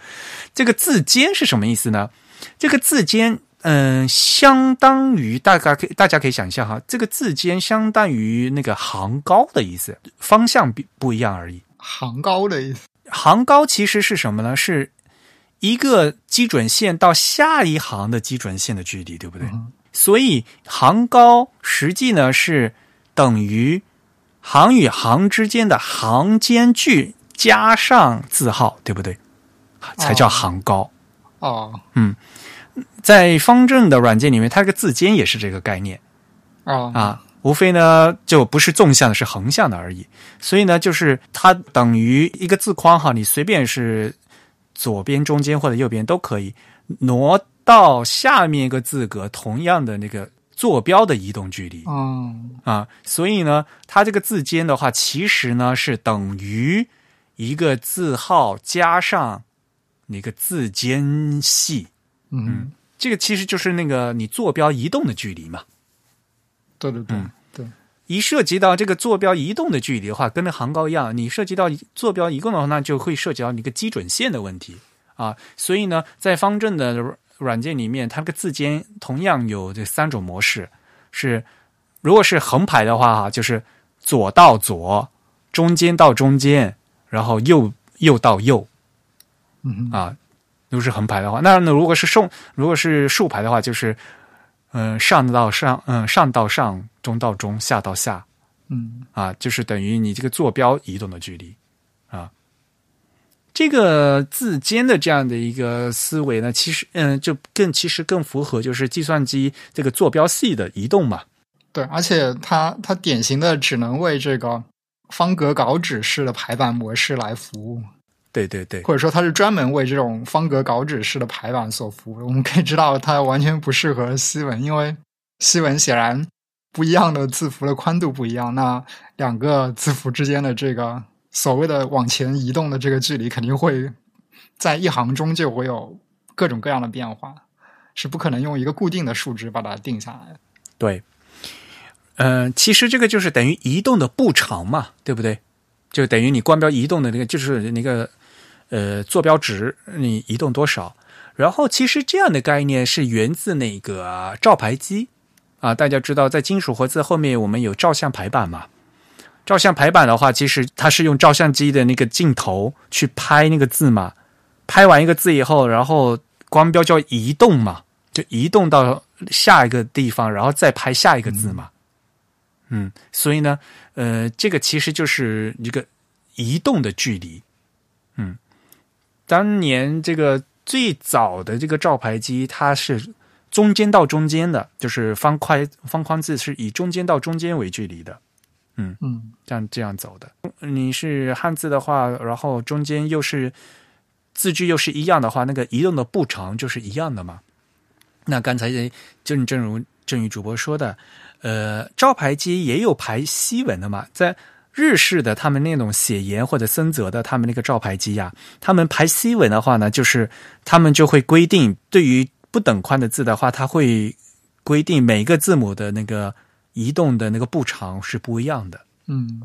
这个字间是什么意思呢？这个字间，嗯，相当于大概可以大家可以想象哈，这个字间相当于那个行高的意思，方向不不一样而已。
行高的意思，
行高其实是什么呢？是一个基准线到下一行的基准线的距离，对不对？所以行高实际呢是等于行与行之间的行间距加上字号，对不对？才叫行高。
哦，
嗯，在方正的软件里面，它这个字间也是这个概念。
哦
啊，无非呢就不是纵向的，是横向的而已。所以呢，就是它等于一个字框哈，你随便是左边、中间或者右边都可以挪。到下面一个字格，同样的那个坐标的移动距离，
嗯
啊，所以呢，它这个字间的话，其实呢是等于一个字号加上那个字间系，
嗯，
这个其实就是那个你坐标移动的距离嘛。
对对对对，
一涉及到这个坐标移动的距离的话，跟那行高一样，你涉及到坐标移动的话，那就会涉及到一个基准线的问题啊。所以呢，在方正的。软件里面，它个字间同样有这三种模式，是如果是横排的话，哈，就是左到左，中间到中间，然后右右到右，
嗯
啊，如果是横排的话，那那如果是竖如果是竖排的话，就是嗯上到上，嗯上到上，中到中，下到下，
嗯
啊，就是等于你这个坐标移动的距离啊。这个字间的这样的一个思维呢，其实嗯，就更其实更符合就是计算机这个坐标系的移动嘛。
对，而且它它典型的只能为这个方格稿纸式的排版模式来服务。
对对对，
或者说它是专门为这种方格稿纸式的排版所服务。我们可以知道，它完全不适合西文，因为西文显然不一样的字符的宽度不一样，那两个字符之间的这个。所谓的往前移动的这个距离，肯定会在一行中就会有各种各样的变化，是不可能用一个固定的数值把它定下来的。
对，嗯，其实这个就是等于移动的步长嘛，对不对？就等于你光标移动的那个，就是那个呃坐标值，你移动多少？然后其实这样的概念是源自那个照排机啊，大家知道在金属活字后面我们有照相排版嘛。照相排版的话，其实它是用照相机的那个镜头去拍那个字嘛。拍完一个字以后，然后光标叫移动嘛，就移动到下一个地方，然后再拍下一个字嘛。嗯，所以呢，呃，这个其实就是一个移动的距离。嗯，当年这个最早的这个照牌机，它是中间到中间的，就是方块方框字是以中间到中间为距离的。嗯
嗯，
这样这样走的。你是汉字的话，然后中间又是字距又是一样的话，那个移动的步长就是一样的嘛。那刚才正正如正宇主播说的，呃，照牌机也有排西文的嘛。在日式的他们那种写言或者森泽的他们那个招牌机呀，他们排西文的话呢，就是他们就会规定，对于不等宽的字的话，他会规定每个字母的那个。移动的那个步长是不一样的，
嗯，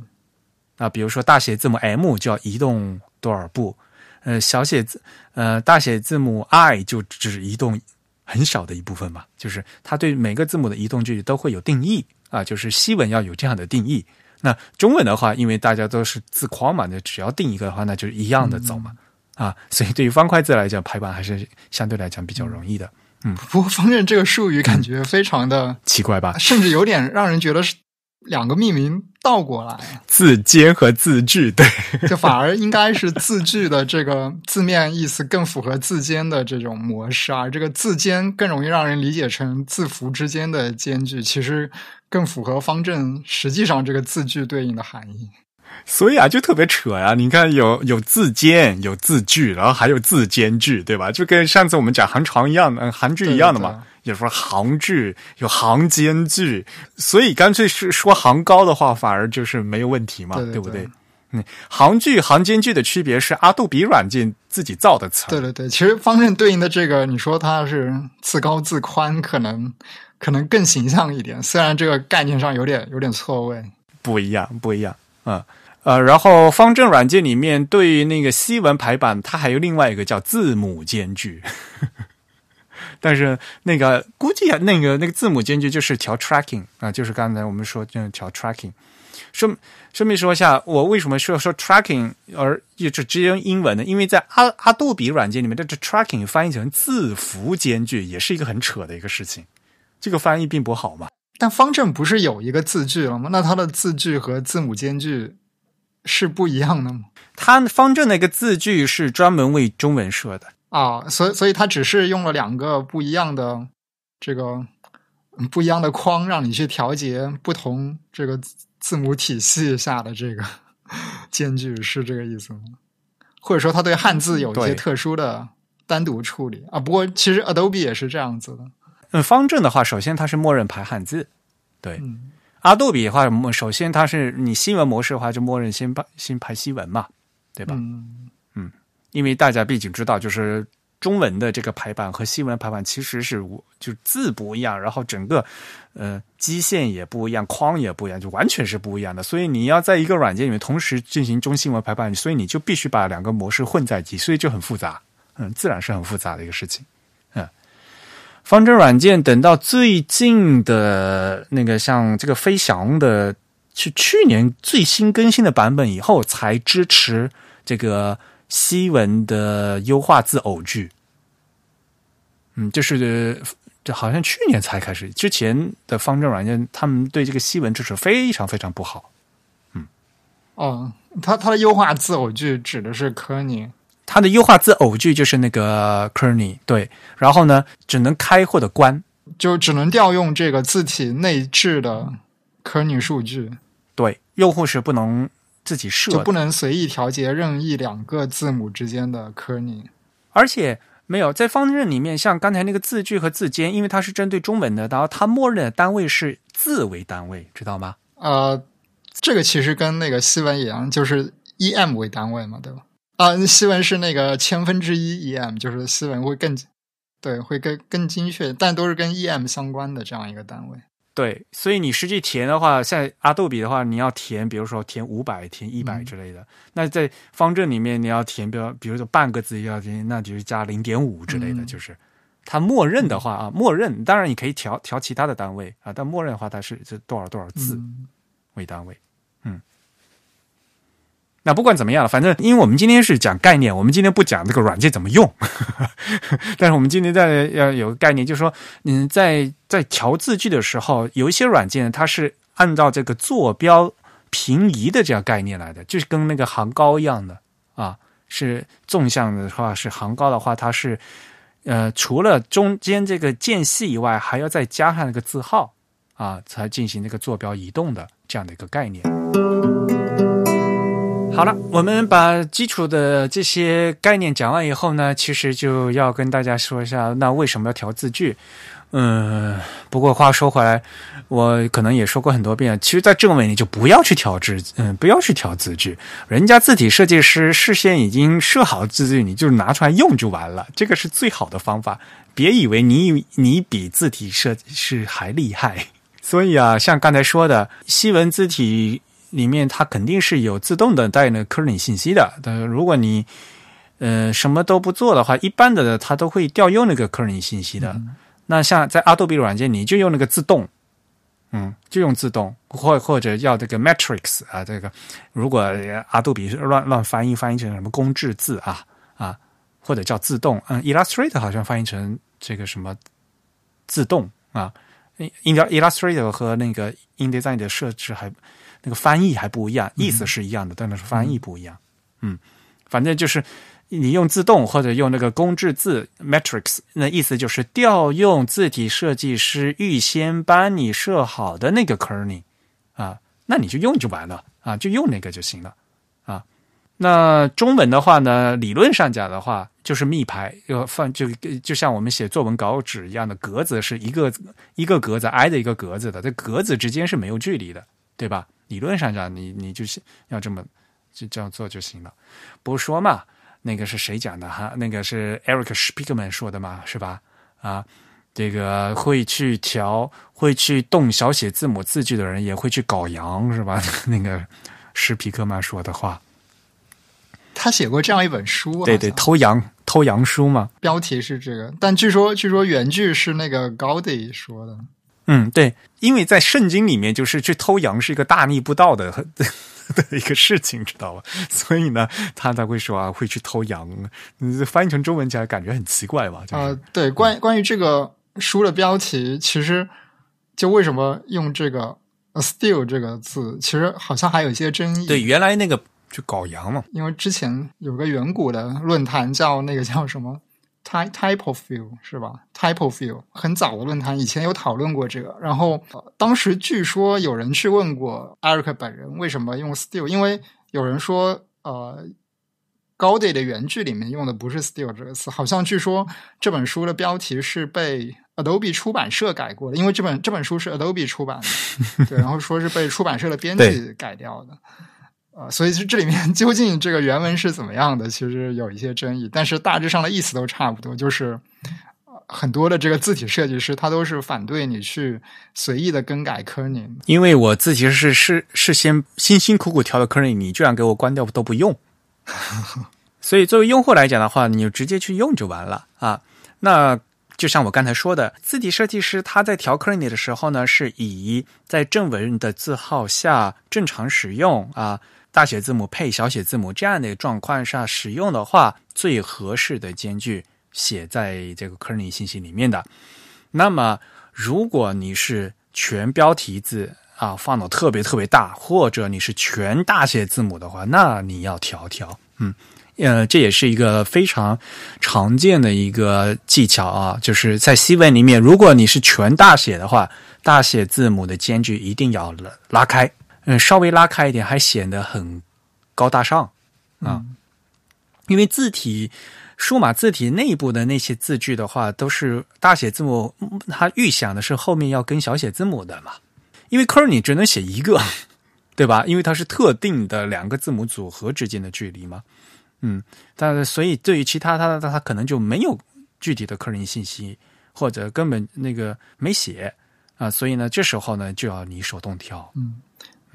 啊，比如说大写字母 M 就要移动多少步，呃，小写字呃大写字母 I 就只移动很小的一部分嘛，就是它对每个字母的移动距离都会有定义啊，就是西文要有这样的定义。那中文的话，因为大家都是字框嘛，那只要定一个的话，那就是一样的走嘛。啊，所以对于方块字来讲，排版还是相对来讲比较容易的。嗯。
不过方正这个术语感觉非常的
奇怪吧，
甚至有点让人觉得是两个命名倒过来，
字间和字句，对，
就反而应该是字句的这个字面意思更符合字间的这种模式啊，这个字间更容易让人理解成字符之间的间距，其实更符合方正实际上这个字句对应的含义。
所以啊，就特别扯呀！你看，有有字间，有字句，然后还有字间句，对吧？就跟上次我们讲行长一样的，行距一样的嘛。有时候行距，有行间距，所以干脆是说行高的话，反而就是没有问题嘛，
对
不对？嗯，行距、行间距的区别是阿杜比软件自己造的词。
对对对，其实方正对应的这个，你说它是字高字宽，可能可能更形象一点。虽然这个概念上有点有点错位，
不一样，不一样，嗯。呃，然后方正软件里面对于那个西文排版，它还有另外一个叫字母间距，但是那个估计啊，那个那个字母间距就是调 tracking 啊，就是刚才我们说这样调 tracking。顺顺便说一下，我为什么需要说 tracking 而一直直接用英文呢？因为在阿阿杜比软件里面，这这 tracking 翻译成字符间距也是一个很扯的一个事情，这个翻译并不好嘛。
但方正不是有一个字句了吗？那它的字句和字母间距。是不一样的吗？
它方正那个字句是专门为中文设的
啊，所以所以它只是用了两个不一样的这个不一样的框，让你去调节不同这个字母体系下的这个 间距，是这个意思吗？或者说，它对汉字有一些特殊的单独处理啊？不过，其实 Adobe 也是这样子的。
嗯，方正的话，首先它是默认排汉字，对。阿杜比的话，首先它是你新闻模式的话，就默认先排先排新闻嘛，对吧？
嗯
嗯，因为大家毕竟知道，就是中文的这个排版和新闻排版其实是就字不一样，然后整个呃基线也不一样，框也不一样，就完全是不一样的。所以你要在一个软件里面同时进行中新闻排版，所以你就必须把两个模式混在一起，所以就很复杂。嗯，自然是很复杂的一个事情。方正软件等到最近的那个像这个飞翔的，是去年最新更新的版本以后才支持这个西文的优化字偶句。嗯，就是这好像去年才开始，之前的方正软件他们对这个西文支持非常非常不好。
嗯，哦，它它的优化字偶句指的是科尼。
它的优化字偶句就是那个 Kearney，对，然后呢，只能开或者关，
就只能调用这个字体内置的 Kearney 数据。
对，用户是不能自己设，
就不能随意调节任意两个字母之间的 Kearney。
而且没有在方正里面，像刚才那个字句和字间，因为它是针对中文的，然后它默认的单位是字为单位，知道吗？
呃，这个其实跟那个西文一样，就是 em 为单位嘛，对吧？啊，西文是那个千分之一 em，就是西文会更对，会更更精确，但都是跟 em 相关的这样一个单位。
对，所以你实际填的话，像阿杜比的话，你要填，比如说填五百、填一百之类的。那在方正里面，你要填，比如比如说半个字要填，那就是加零点五之类的。就是它默认的话啊，默认，当然你可以调调其他的单位啊，但默认的话，它是是多少多少字为单位。那不管怎么样，反正因为我们今天是讲概念，我们今天不讲这个软件怎么用。但是我们今天在要有个概念，就是说，嗯，在在调字句的时候，有一些软件它是按照这个坐标平移的这样概念来的，就是跟那个行高一样的啊，是纵向的话是行高的话，它是呃除了中间这个间隙以外，还要再加上那个字号啊，才进行那个坐标移动的这样的一个概念。好了，我们把基础的这些概念讲完以后呢，其实就要跟大家说一下，那为什么要调字句？嗯，不过话说回来，我可能也说过很多遍，其实，在正文里就不要去调字，嗯，不要去调字句，人家字体设计师事先已经设好字句，你就拿出来用就完了，这个是最好的方法。别以为你你比字体设计师还厉害。所以啊，像刚才说的西文字体。里面它肯定是有自动的带那个 Kearney 信息的，但如果你呃什么都不做的话，一般的它都会调用那个 kernel 信息的。那像在 Adobe 软件，你就用那个自动，嗯，就用自动，或或者要这个 Matrix 啊，这个如果 Adobe 乱乱翻译翻译成什么公制字啊啊，或者叫自动，嗯，Illustrator 好像翻译成这个什么自动啊，Illustrator 和那个 InDesign 的设置还那个翻译还不一样，意思是一样的，但是翻译不一样，嗯，反正就是。你用自动或者用那个公制字 matrix，那意思就是调用字体设计师预先帮你设好的那个 kernel 啊，那你就用就完了啊，就用那个就行了啊。那中文的话呢，理论上讲的话，就是密排要放就就像我们写作文稿纸一样的格子是一个一个格子挨着一个格子的，这格子之间是没有距离的，对吧？理论上讲，你你就是要这么就这样做就行了，不是说嘛。那个是谁讲的哈？那个是 Eric Spiegman 说的嘛，是吧？啊，这个会去调、会去动小写字母字句的人，也会去搞羊，是吧？那个施皮克曼说的话，
他写过这样一本书，
对对，偷羊偷羊书嘛。
标题是这个，但据说据说原句是那个高迪说的。
嗯，对，因为在圣经里面，就是去偷羊是一个大逆不道的。的一个事情，知道吧？所以呢，他才会说啊，会去偷羊。翻译成中文起来感觉很奇怪吧？
啊，对，关关于这个书的标题，其实就为什么用这个 “steal” 这个字，其实好像还有一些争议。
对，原来那个就搞羊嘛，
因为之前有个远古的论坛叫那个叫什么？Type type of view 是吧？Type of view 很早的论坛，以前有讨论过这个。然后当时据说有人去问过 Eric 本人为什么用 still，因为有人说呃高 a 的原句里面用的不是 still 这个词，好像据说这本书的标题是被 Adobe 出版社改过的，因为这本这本书是 Adobe 出版的，对，然后说是被出版社的编辑改掉的。啊，所以是这里面 究竟这个原文是怎么样的，其实有一些争议，但是大致上的意思都差不多，就是很多的这个字体设计师他都是反对你去随意的更改 kernel，
因为我自己是是事先辛辛苦苦调的 kernel，你居然给我关掉都不用，所以作为用户来讲的话，你就直接去用就完了啊。那就像我刚才说的，字体设计师他在调 kernel 的时候呢，是以在正文的字号下正常使用啊。大写字母配小写字母这样的状况下使用的话，最合适的间距写在这个 kernel 信息里面的。那么，如果你是全标题字啊放的特别特别大，或者你是全大写字母的话，那你要调调。嗯，呃，这也是一个非常常见的一个技巧啊，就是在西文里面，如果你是全大写的话，大写字母的间距一定要拉开。嗯，稍微拉开一点，还显得很高大上啊。因为字体数码字体内部的那些字句的话，都是大写字母，它预想的是后面要跟小写字母的嘛。因为 kernel 只能写一个，对吧？因为它是特定的两个字母组合之间的距离嘛。嗯，但所以对于其他它它它可能就没有具体的 kernel 信息，或者根本那个没写啊。所以呢，这时候呢就要你手动调。
嗯。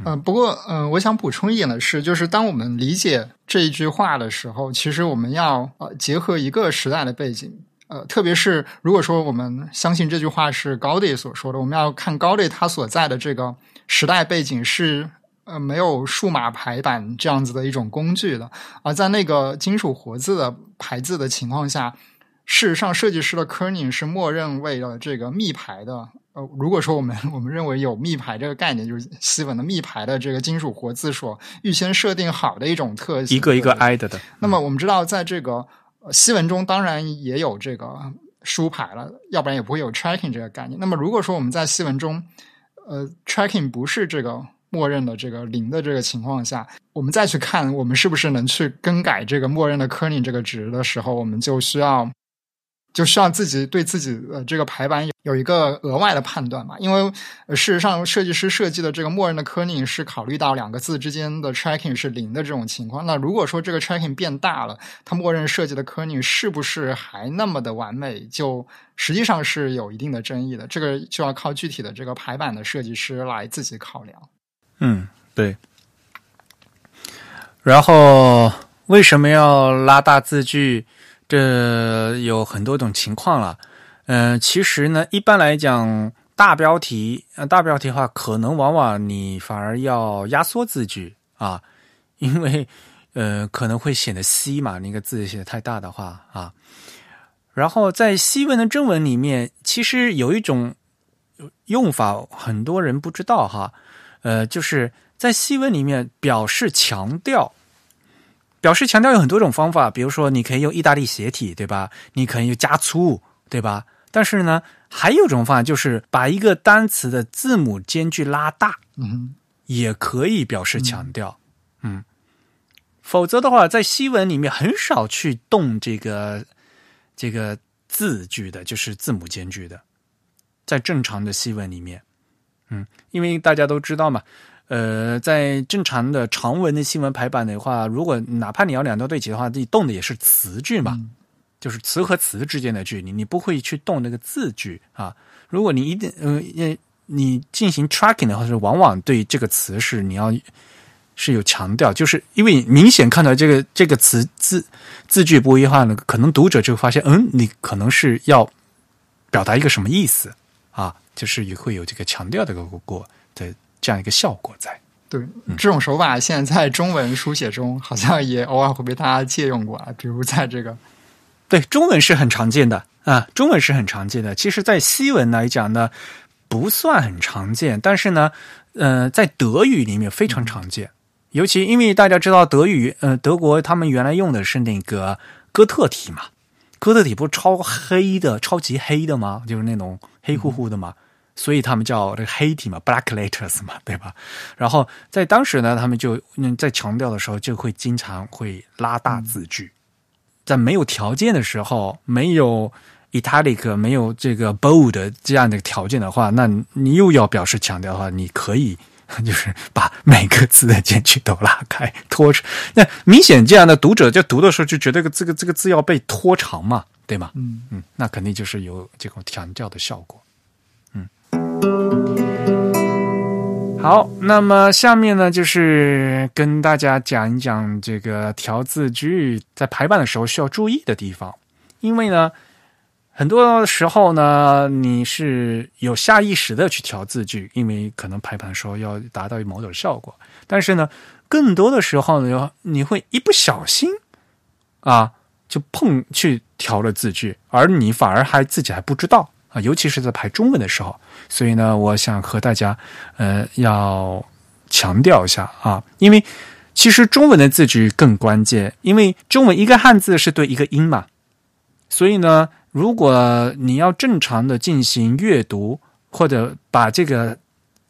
嗯，不过，嗯，我想补充一点的是，就是当我们理解这一句话的时候，其实我们要呃结合一个时代的背景，呃，特别是如果说我们相信这句话是高迪所说的，我们要看高迪他所在的这个时代背景是呃没有数码排版这样子的一种工具的，而在那个金属活字的排字的情况下，事实上设计师的 kerning 是默认为了这个密排的。呃，如果说我们 我们认为有密排这个概念，就是西文的密排的这个金属活字所预先设定好的一种特性，
一个一个挨着的。
那么我们知道，在这个西文中，当然也有这个书排了，要不然也不会有 tracking 这个概念。那么如果说我们在西文中，呃，tracking 不是这个默认的这个零的这个情况下，我们再去看我们是不是能去更改这个默认的 kerning 这个值的时候，我们就需要。就需要自己对自己的这个排版有有一个额外的判断嘛？因为事实上，设计师设计的这个默认的 kerning 是考虑到两个字之间的 tracking 是零的这种情况。那如果说这个 tracking 变大了，它默认设计的 kerning 是不是还那么的完美？就实际上是有一定的争议的。这个就要靠具体的这个排版的设计师来自己考量。
嗯，对。然后。为什么要拉大字距？这有很多种情况了。嗯、其实呢，一般来讲，大标题，呃，大标题的话，可能往往你反而要压缩字距啊，因为呃可能会显得稀嘛，那个字写的太大的话啊。然后在西文的正文里面，其实有一种用法，很多人不知道哈，呃，就是在西文里面表示强调。表示强调有很多种方法，比如说你可以用意大利斜体，对吧？你可以用加粗，对吧？但是呢，还有一种方法就是把一个单词的字母间距拉大，
嗯
也可以表示强调。嗯，否则的话，在西文里面很少去动这个这个字距的，就是字母间距的，在正常的西文里面，嗯，因为大家都知道嘛。呃，在正常的长文的新闻排版的话，如果哪怕你要两段对齐的话，你动的也是词句嘛，
嗯
就是词和词之间的距离，你不会去动那个字句啊。如果你一定呃呃你进行 tracking 的话，是往往对这个词是你要是有强调，就是因为明显看到这个这个词字字句不一的话呢，可能读者就发现，嗯，你可能是要表达一个什么意思啊，就是也会有这个强调的个过的这样一个效果在。
对，这种手法现在在中文书写中好像也偶尔会被大家借用过啊，比如在这个
对，中文是很常见的啊，中文是很常见的。其实，在西文来讲呢，不算很常见，但是呢，呃，在德语里面非常常见。尤其因为大家知道德语，呃，德国他们原来用的是那个哥特体嘛，哥特体不是超黑的、超级黑的吗？就是那种黑乎乎的嘛，所以他们叫这个黑体嘛，black letters 嘛，对吧？然后在当时呢，他们就嗯在强调的时候，就会经常会拉大字距。在没有条件的时候，没有 italic、没有这个 bold 这样的条件的话，那你又要表示强调的话，你可以就是把每个字的间距都拉开，拖长。那明显这样的读者在读的时候就觉得这个这个这个字要被拖长嘛，对吗？
嗯
嗯，那肯定就是有这种强调的效果。好，那么下面呢，就是跟大家讲一讲这个调字句在排版的时候需要注意的地方，因为呢，很多时候呢，你是有下意识的去调字句，因为可能排版的时候要达到某种效果，但是呢，更多的时候呢，你会一不小心啊，就碰去调了字句，而你反而还自己还不知道。啊，尤其是在排中文的时候。所以呢，我想和大家呃要强调一下啊，因为其实中文的字句更关键，因为中文一个汉字是对一个音嘛，所以呢，如果你要正常的进行阅读或者把这个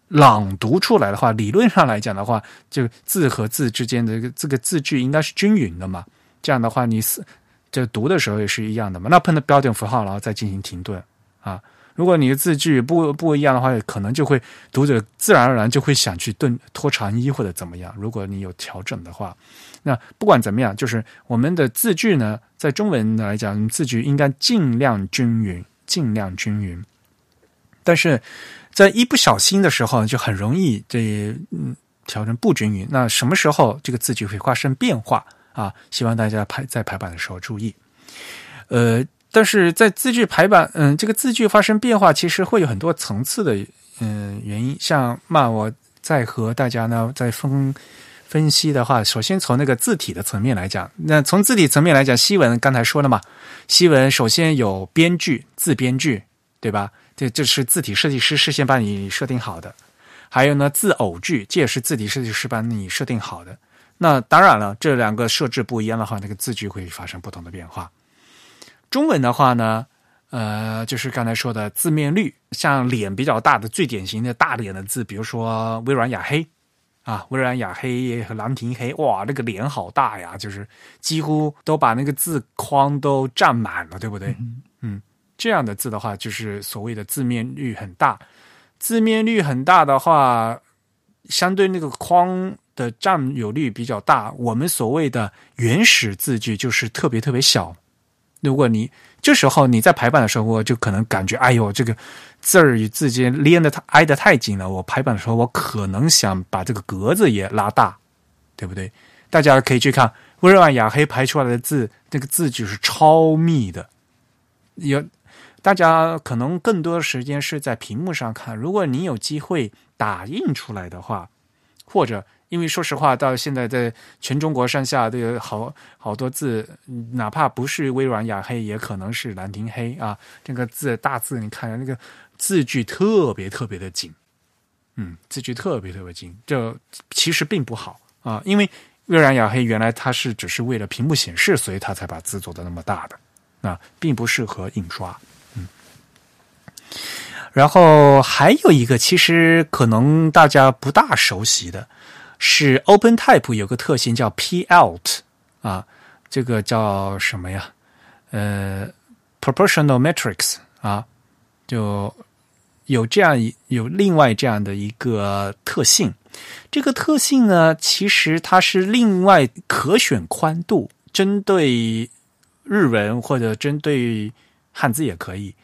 朗读出来的话，理论上来讲的话，就字和字之间的这个这个字句应该是均匀的嘛。这样的话，你是就读的时候也是一样的嘛。那碰到标点符号，然后再进行停顿啊。如果你的字句不不一样的话，可能就会读者自然而然就会想去顿拖长衣或者怎么样。如果你有调整的话，那不管怎么样，就是我们的字句呢，在中文来讲，字句应该尽量均匀，尽量均匀。但是在一不小心的时候，就很容易这嗯调成不均匀。那什么时候这个字句会发生变化啊？希望大家排在排版的时候注意。呃。但是在字句排版，嗯，这个字句发生变化，其实会有很多层次的，嗯，原因。像那我再和大家呢再分分析的话，首先从那个字体的层面来讲，那从字体层面来讲，西文刚才说了嘛，西文首先有编剧、字编剧，对吧？这这是字体设计师事先帮你设定好的。还有呢，字偶句，这也是字体设计师帮你设定好的。那当然了，这两个设置不一样的话，那个字句会发生不同的变化。中文的话呢，呃，就是刚才说的字面率，像脸比较大的最典型的大脸的字，比如说微软雅黑啊，微软雅黑和兰亭黑，哇，那个脸好大呀，就是几乎都把那个字框都占满了，对不对？嗯，这样的字的话，就是所谓的字面率很大。字面率很大的话，相对那个框的占有率比较大，我们所谓的原始字句就是特别特别小。如果你这时候你在排版的时候，我就可能感觉，哎呦，这个字儿与字间连的太挨得太紧了。我排版的时候，我可能想把这个格子也拉大，对不对？大家可以去看微软雅黑排出来的字，这个字就是超密的。有大家可能更多的时间是在屏幕上看，如果你有机会打印出来的话，或者因为说实话，到现在在全中国上下都有好好多字，哪怕不是微软雅黑，也可能是兰亭黑啊。这个字大字，你看那个字距特别特别的紧，嗯，字距特别特别紧，这其实并不好啊，因为。微软雅黑原来它是只是为了屏幕显示，所以它才把字做的那么大的，啊，并不适合印刷。嗯，然后还有一个，其实可能大家不大熟悉的，是 OpenType 有个特性叫 P-Alt 啊，这个叫什么呀？呃，Proportional Matrix 啊，就有这样有另外这样的一个特性。这个特性呢，其实它是另外可选宽度，针对日文或者针对汉字也可以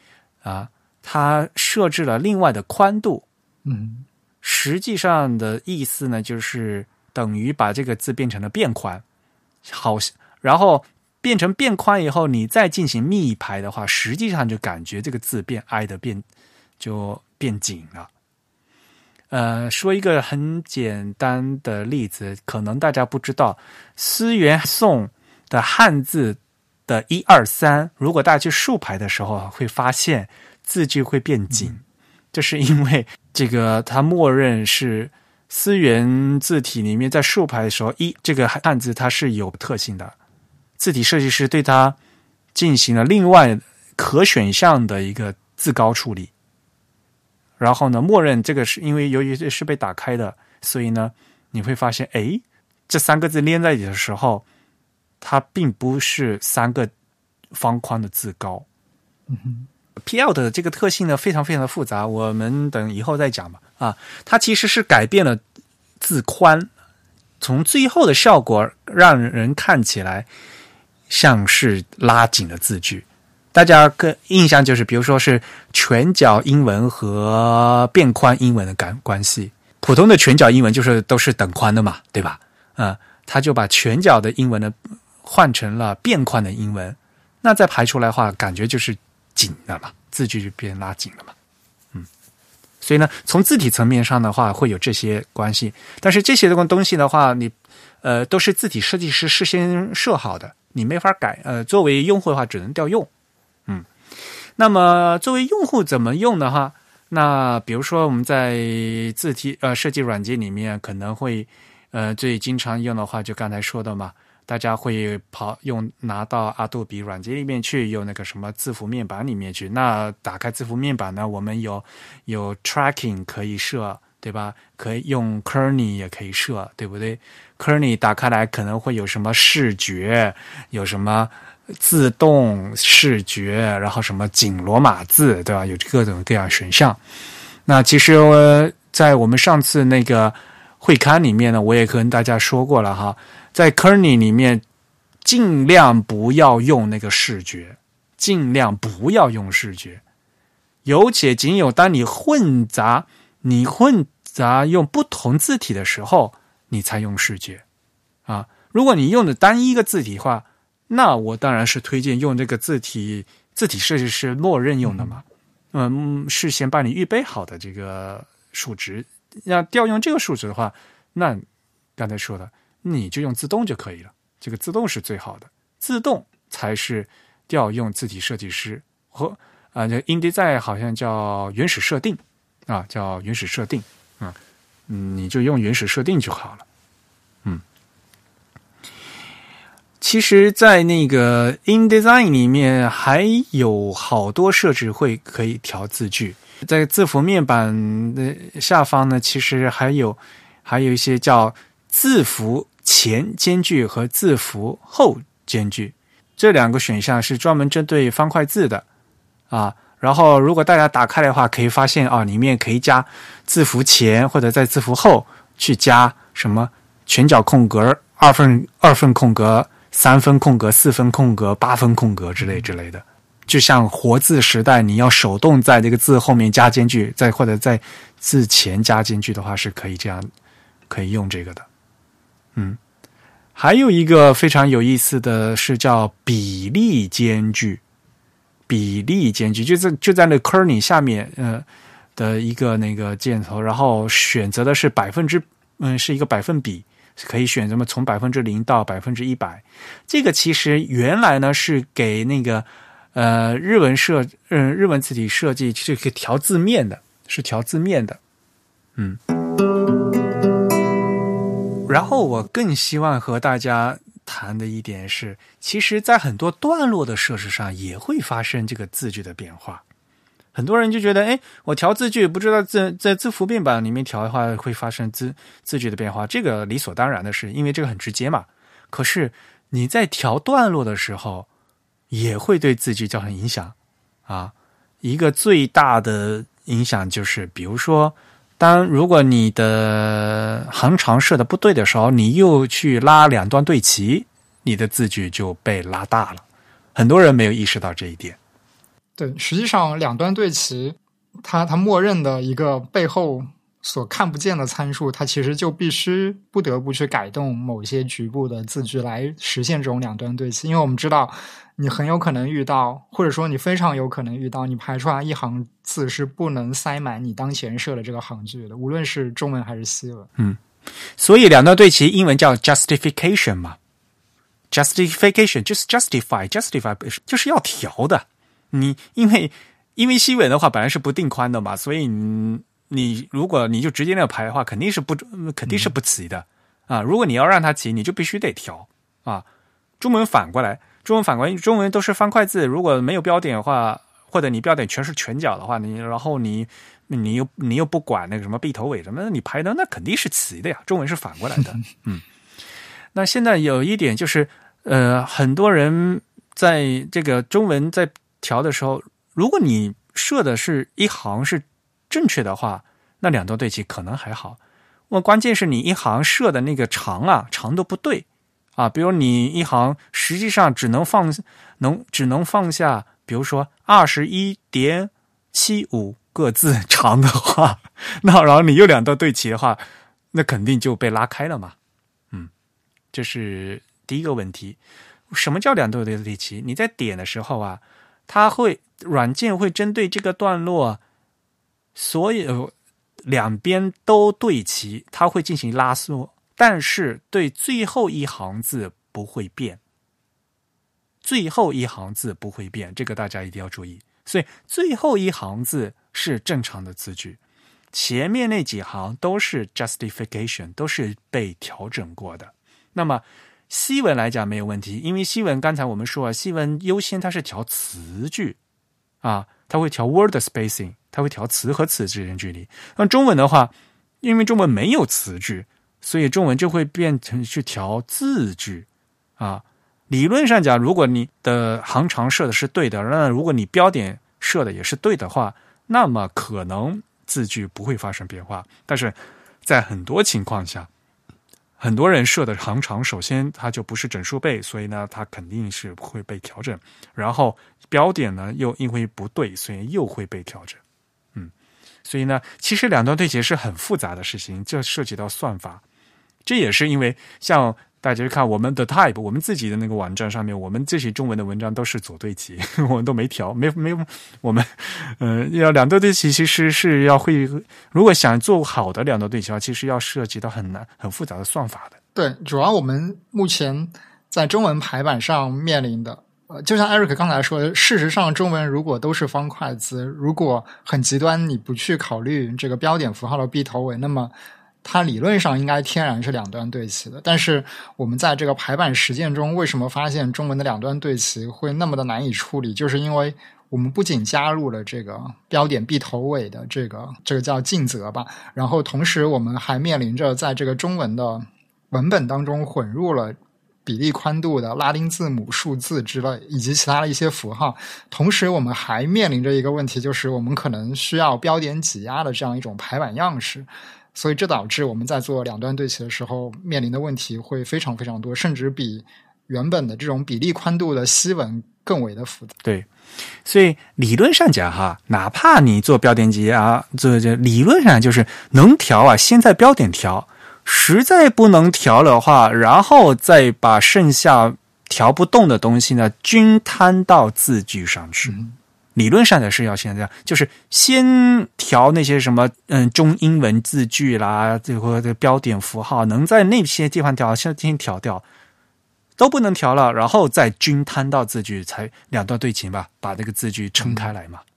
啊。它设置了另外的宽度，
嗯，
实际上的意思呢，就是等于把这个字变成了变宽，好，然后变成变宽以后，你再进行密排的话，实际上就感觉这个字变挨的变就变紧了。呃，说一个很简单的例子，可能大家不知道，思源宋的汉字的一二三，如果大家去竖排的时候，会发现字距会变紧，这是因为这个它默认是思源字体里面在竖排的时候，一这个汉字它是有特性的，字体设计师对它进行了另外可选项的一个字高处理。然后呢，默认这个是因为由于是被打开的，所以呢，你会发现，哎，这三个字连在一起的时候，它并不是三个方框的字高。
嗯哼
，P.L. 的这个特性呢，非常非常的复杂，我们等以后再讲吧。啊，它其实是改变了字宽，从最后的效果让人看起来像是拉紧了字距。大家个印象就是，比如说是全角英文和变宽英文的感关系。普通的全角英文就是都是等宽的嘛，对吧？嗯，他就把全角的英文呢换成了变宽的英文，那再排出来的话，感觉就是紧的嘛，字距就变拉紧了嘛。嗯，所以呢，从字体层面上的话，会有这些关系。但是这些东东西的话，你呃都是字体设计师事先设好的，你没法改。呃，作为用户的话，只能调用。嗯那么作为用户怎么用的话，那比如说我们在字体呃设计软件里面可能会呃最经常用的话，就刚才说的嘛，大家会跑用拿到阿杜比软件里面去，用那个什么字符面板里面去。那打开字符面板呢，我们有有 tracking 可以设，对吧？可以用 Kerning 也可以设，对不对？Kerning 打开来可能会有什么视觉，有什么。自动视觉，然后什么紧罗马字，对吧？有各种各样选项。那其实，在我们上次那个会刊里面呢，我也跟大家说过了哈，在 Kerny 里面，尽量不要用那个视觉，尽量不要用视觉，有且仅有当你混杂、你混杂用不同字体的时候，你才用视觉。啊。如果你用的单一个字体的话，那我当然是推荐用这个字体，字体设计师默认用的嘛，嗯，事先帮你预备好的这个数值，要调用这个数值的话，那刚才说的，你就用自动就可以了，这个自动是最好的，自动才是调用字体设计师和啊，这 InDesign 好像叫原始设定啊，叫原始设定，嗯，你就用原始设定就好了。嗯其实，在那个 InDesign 里面还有好多设置会可以调字距，在字符面板的下方呢，其实还有还有一些叫字符前间距和字符后间距这两个选项是专门针对方块字的啊。然后，如果大家打开的话，可以发现啊，里面可以加字符前或者在字符后去加什么全角空格、二分二分空格。三分空格、四分空格、八分空格之类之类的，就像活字时代，你要手动在这个字后面加间距，再或者在字前加间距的话，是可以这样可以用这个的。嗯，还有一个非常有意思的是叫比例间距，比例间距就在就在那 kerning 下面，呃的一个那个箭头，然后选择的是百分之，嗯，是一个百分比，可以选什么从百分之零到百分之一百。这个其实原来呢是给那个呃日文设，嗯，日文字体设计是可以调字面的，是调字面的，嗯。然后我更希望和大家谈的一点是，其实，在很多段落的设置上也会发生这个字句的变化。很多人就觉得，哎，我调字句，不知道在在字符变版里面调的话，会发生字字句的变化，这个理所当然的事，因为这个很直接嘛。可是你在调段落的时候，也会对字句造成影响啊。一个最大的影响就是，比如说。当如果你的横长设的不对的时候，你又去拉两段对齐，你的字距就被拉大了。很多人没有意识到这一点。
对，实际上两端对齐，它它默认的一个背后。所看不见的参数，它其实就必须不得不去改动某些局部的字句来实现这种两端对齐。因为我们知道，你很有可能遇到，或者说你非常有可能遇到，你排出来一行字是不能塞满你当前设的这个行距的，无论是中文还是西文。
嗯，所以两端对齐，英文叫 justification 嘛，justification 就是 justify，justify 就是要调的。你因为因为西文的话本来是不定宽的嘛，所以你。你如果你就直接那个排的话，肯定是不肯定是不齐的啊！如果你要让它齐，你就必须得调啊。中文反过来，中文反过来，中文都是方块字，如果没有标点的话，或者你标点全是全角的话，你然后你你又你又不管那个什么闭头尾什么，你排的那肯定是齐的呀。中文是反过来的，嗯。那现在有一点就是，呃，很多人在这个中文在调的时候，如果你设的是一行是。正确的话，那两段对齐可能还好。我关键是你一行设的那个长啊，长度不对啊。比如你一行实际上只能放能只能放下，比如说二十一点七五个字长的话，那然后你又两段对齐的话，那肯定就被拉开了嘛。嗯，这是第一个问题。什么叫两段对齐？你在点的时候啊，它会软件会针对这个段落。所有两边都对齐，它会进行拉缩，但是对最后一行字不会变。最后一行字不会变，这个大家一定要注意。所以最后一行字是正常的字句，前面那几行都是 justification，都是被调整过的。那么西文来讲没有问题，因为西文刚才我们说了，西文优先它是调词句啊，它会调 word spacing。它会调词和词之间距离。那中文的话，因为中文没有词句，所以中文就会变成去调字句啊。理论上讲，如果你的行长设的是对的，那如果你标点设的也是对的话，那么可能字句不会发生变化。但是在很多情况下，很多人设的行长首先它就不是整数倍，所以呢，它肯定是会被调整。然后标点呢又因为不对，所以又会被调整。所以呢，其实两段对齐是很复杂的事情，这涉及到算法。这也是因为，像大家看我们的 Type，我们自己的那个网站上面，我们这些中文的文章都是左对齐，我们都没调，没没有。我们嗯，要两段对齐，其实是要会，如果想做好的两段对齐的话，其实要涉及到很难、很复杂的算法的。
对，主要我们目前在中文排版上面临的。呃，就像 Eric 刚才说的，事实上，中文如果都是方块字，如果很极端，你不去考虑这个标点符号的 B 头尾，那么它理论上应该天然是两端对齐的。但是我们在这个排版实践中，为什么发现中文的两端对齐会那么的难以处理？就是因为我们不仅加入了这个标点 B 头尾的这个这个叫尽责吧，然后同时我们还面临着在这个中文的文本当中混入了。比例宽度的拉丁字母、数字之类，以及其他的一些符号。同时，我们还面临着一个问题，就是我们可能需要标点挤压的这样一种排版样式。所以，这导致我们在做两端对齐的时候，面临的问题会非常非常多，甚至比原本的这种比例宽度的西文更为的复杂。
对，所以理论上讲，哈，哪怕你做标点挤压，这这理论上就是能调啊，先在标点调。实在不能调的话，然后再把剩下调不动的东西呢，均摊到字句上去。理论上的是要先这样，就是先调那些什么嗯中英文字句啦，这个这个标点符号，能在那些地方调，先先调掉，都不能调了，然后再均摊到字句，才两段对齐吧，把这个字句撑开来嘛。嗯，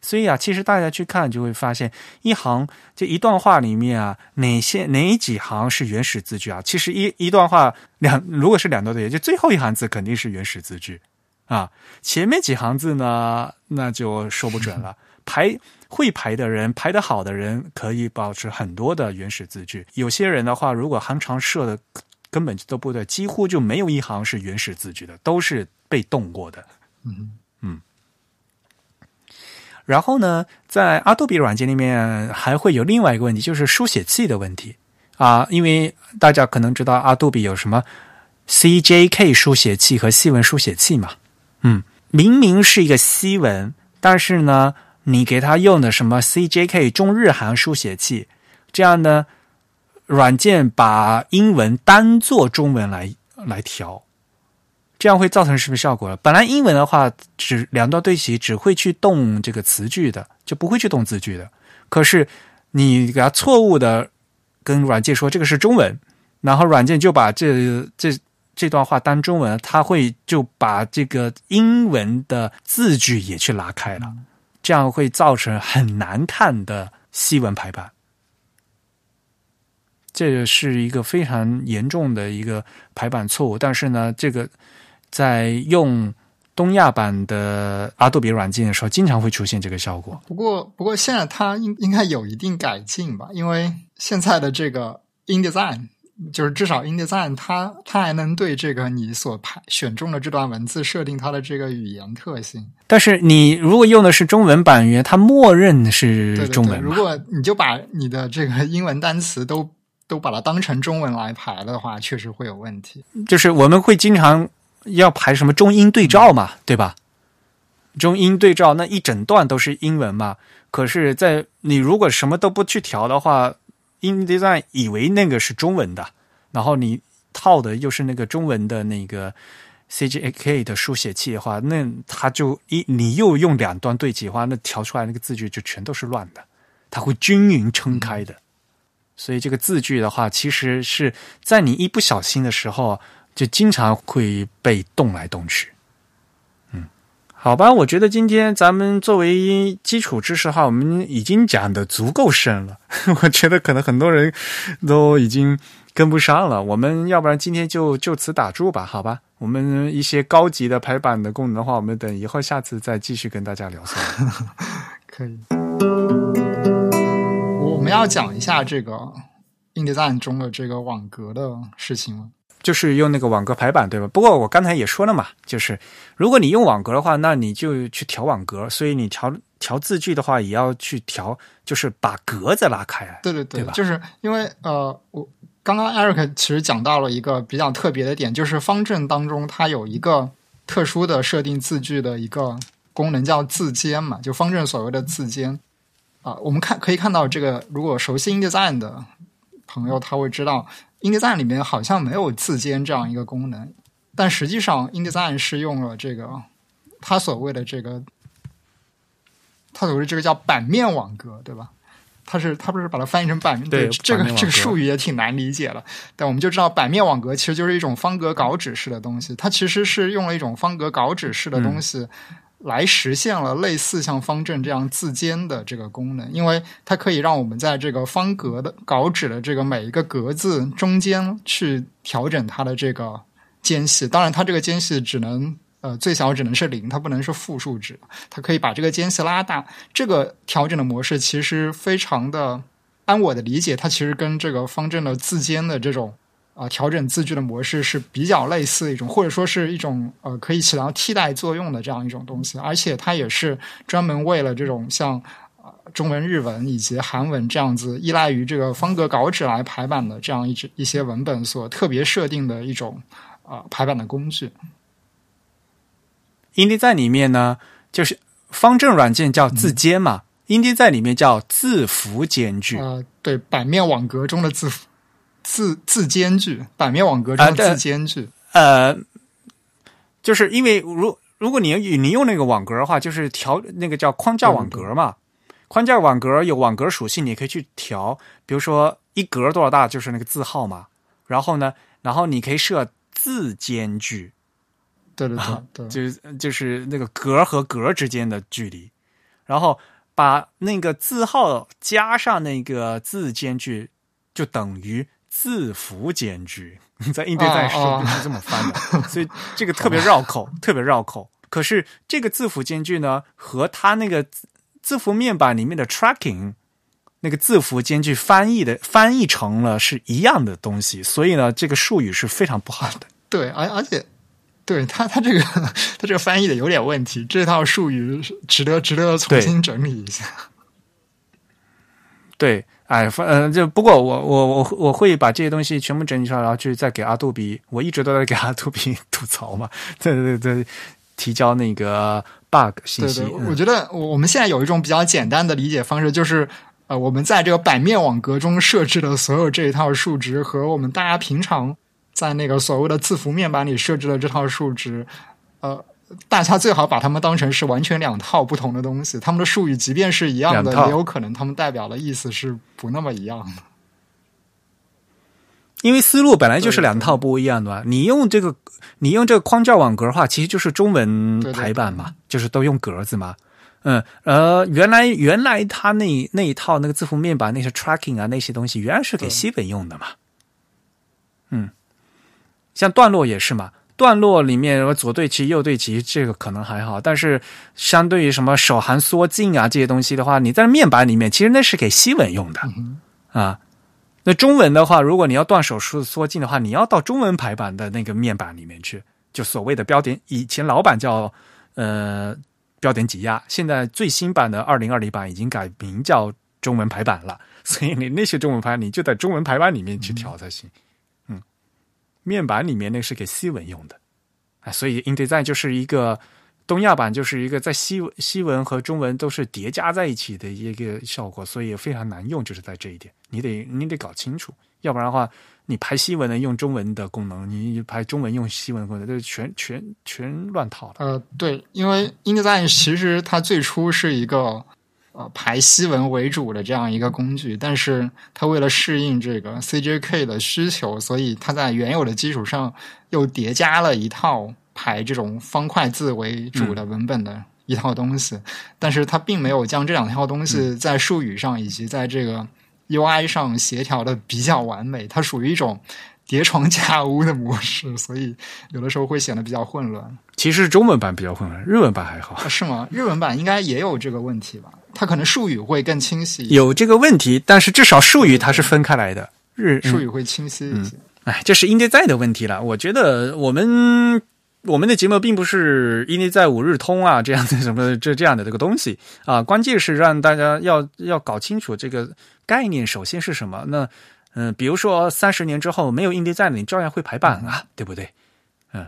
所以啊，其实大家去看就会发现，一行这一段话里面啊，哪些哪几行是原始字句啊？其实一一段话两如果是两段的，也，就最后一行字肯定是原始字句。啊，前面几行字呢，那就说不准了。排会排的人，排得好的人，可以保持很多的原始字句。有些人的话，如果行长设的根本就都不对，几乎就没有一行是原始字句的，都是被动过的。
嗯。
然后呢，在阿杜比软件里面还会有另外一个问题，就是书写器的问题啊。因为大家可能知道阿杜比有什么 CJK 书写器和西文书写器嘛。嗯，明明是一个西文，但是呢，你给他用的什么 CJK 中日韩书写器，这样呢，软件把英文当做中文来来调，这样会造成什么效果？本来英文的话，只两段对齐只会去动这个词句的，就不会去动字句的。可是你给他错误的跟软件说这个是中文，然后软件就把这这。这段话当中文，它会就把这个英文的字句也去拉开了，这样会造成很难看的西文排版。这个是一个非常严重的一个排版错误，但是呢，这个在用东亚版的阿杜比软件的时候，经常会出现这个效果。
不过，不过现在它应应该有一定改进吧，因为现在的这个 InDesign。就是至少 InDesign 它它还能对这个你所排选中的这段文字设定它的这个语言特性。
但是你如果用的是中文版语言，它默认是中文。
如果你就把你的这个英文单词都都把它当成中文来排的话，确实会有问题。
就是我们会经常要排什么中英对照嘛，对吧？中英对照那一整段都是英文嘛。可是，在你如果什么都不去调的话。InDesign 以为那个是中文的，然后你套的又是那个中文的那个 CJK 的书写器的话，那它就一你又用两端对齐的话，那调出来那个字句就全都是乱的，它会均匀撑开的。所以这个字句的话，其实是在你一不小心的时候，就经常会被动来动去。嗯好吧，我觉得今天咱们作为基础知识哈，我们已经讲的足够深了。我觉得可能很多人都已经跟不上了。我们要不然今天就就此打住吧？好吧，我们一些高级的排版的功能的话，我们等以后下次再继续跟大家聊。
可以。我们要讲一下这个 InDesign 中的这个网格的事情吗？
就是用那个网格排版，对吧？不过我刚才也说了嘛，就是如果你用网格的话，那你就去调网格。所以你调调字句的话，也要去调，就是把格子拉开。
对对
对，
就是因为呃，我刚刚 Eric 其实讲到了一个比较特别的点，就是方正当中它有一个特殊的设定字句的一个功能，叫字间嘛，就方正所谓的字间啊。我们看可以看到这个，如果熟悉 InDesign 的朋友，他会知道。InDesign 里面好像没有字间这样一个功能，但实际上 InDesign 是用了这个它所谓的这个，它所谓的这个叫版面网格，对吧？它是它不是把它翻译成版面？
对，
这个这个术语也挺难理解了。但我们就知道版面网格其实就是一种方格稿纸式的东西，它其实是用了一种方格稿纸式的东西。来实现了类似像方正这样字间的这个功能，因为它可以让我们在这个方格的稿纸的这个每一个格子中间去调整它的这个间隙。当然，它这个间隙只能呃最小只能是零，它不能是负数值。它可以把这个间隙拉大。这个调整的模式其实非常的，按我的理解，它其实跟这个方正的字间的这种。啊，调整字句的模式是比较类似一种，或者说是一种呃，可以起到替代作用的这样一种东西，而且它也是专门为了这种像啊中文、日文以及韩文这样子依赖于这个方格稿纸来排版的这样一支一些文本所特别设定的一种啊排版的工具。
indie 在里面呢，就是方正软件叫字间嘛，indie 在里面叫字符间距。
呃，对，版面网格中的字符。自自间距，版面网格中的字间距。
呃，就是因为如如果你你用那个网格的话，就是调那个叫框架网格嘛。框架网格有网格属性，你可以去调，比如说一格多少大，就是那个字号嘛。然后呢，然后你可以设字间距，
对对对，
就是就是那个格和格之间的距离，然后把那个字号加上那个字间距，就等于字符间距。你 在应对在说是这么翻的，所以这个特别绕口，特别绕口。可是这个字符间距呢，和它那个。字符面板里面的 tracking 那个字符间距翻译的翻译成了是一样的东西，所以呢，这个术语是非常不好的。
对，而而且，对他他这个他这个翻译的有点问题，这套术语值得值得重新整理一下。
对，哎，反嗯，就不过我我我我会把这些东西全部整理出来，然后去再给阿杜比，我一直都在给阿杜比 吐槽嘛，对对对，提交那个。bug 信息，
我觉得我我们现在有一种比较简单的理解方式，就是呃，我们在这个版面网格中设置的所有这一套数值，和我们大家平常在那个所谓的字符面板里设置的这套数值，呃，大家最好把它们当成是完全两套不同的东西。它们的术语即便是一样的，也有可能它们代表的意思是不那么一样的。
因为思路本来就是两套不一样的，你用这个，你用这个框架网格的话，其实就是中文排版嘛，就是都用格子嘛。嗯，呃，原来原来他那那一套那个字符面板那些 tracking 啊那些东西，原来是给西本用的嘛。嗯，像段落也是嘛，段落里面左对齐右对齐这个可能还好，但是相对于什么手含缩进啊这些东西的话，你在面板里面其实那是给西文用的啊。那中文的话，如果你要断手术缩进的话，你要到中文排版的那个面板里面去，就所谓的标点。以前老版叫呃标点挤压，现在最新版的二零二零版已经改名叫中文排版了。所以你那些中文排，你就在中文排版里面去调才行。嗯，面板里面那是给西文用的啊，所以 InDesign 就是一个。东亚版就是一个在西西文和中文都是叠加在一起的一个效果，所以非常难用，就是在这一点，你得你得搞清楚，要不然的话，你排西文的用中文的功能，你排中文用西文的功能，就全全全乱套了。
呃，对，因为 InDesign 其实它最初是一个呃排西文为主的这样一个工具，但是它为了适应这个 CJK 的需求，所以它在原有的基础上又叠加了一套。排这种方块字为主的文本的一套东西，但是它并没有将这两套东西在术语上以及在这个 UI 上协调的比较完美，它属于一种叠床架屋的模式，所以有的时候会显得比较混乱。
其实中文版比较混乱，日文版还好，
是吗？日文版应该也有这个问题吧？它可能术语会更清晰。
有这个问题，但是至少术语它是分开来的，日
术语会清晰一些。
哎，这是应对在的问题了。我觉得我们。我们的节目并不是因为在五日通啊这样的什么这这样的这个东西啊，关键是让大家要要搞清楚这个概念，首先是什么？那嗯，比如说三十年之后没有印地在了，你照样会排版啊，对不对？嗯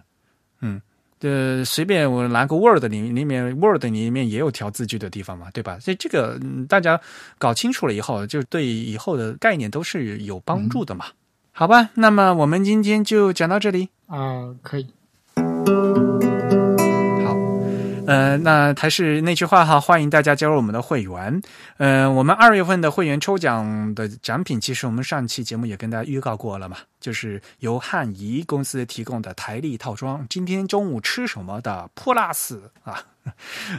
嗯，呃，随便我拿个 Word 里里面 Word 里面也有调字句的地方嘛，对吧？所以这个大家搞清楚了以后，就对以后的概念都是有帮助的嘛。好吧，那么我们今天就讲到这里
啊，可以。
呃，那还是那句话哈，欢迎大家加入我们的会员。嗯，我们二月份的会员抽奖的奖品，其实我们上期节目也跟大家预告过了嘛，就是由汉仪公司提供的台历套装。今天中午吃什么的 Plus 啊，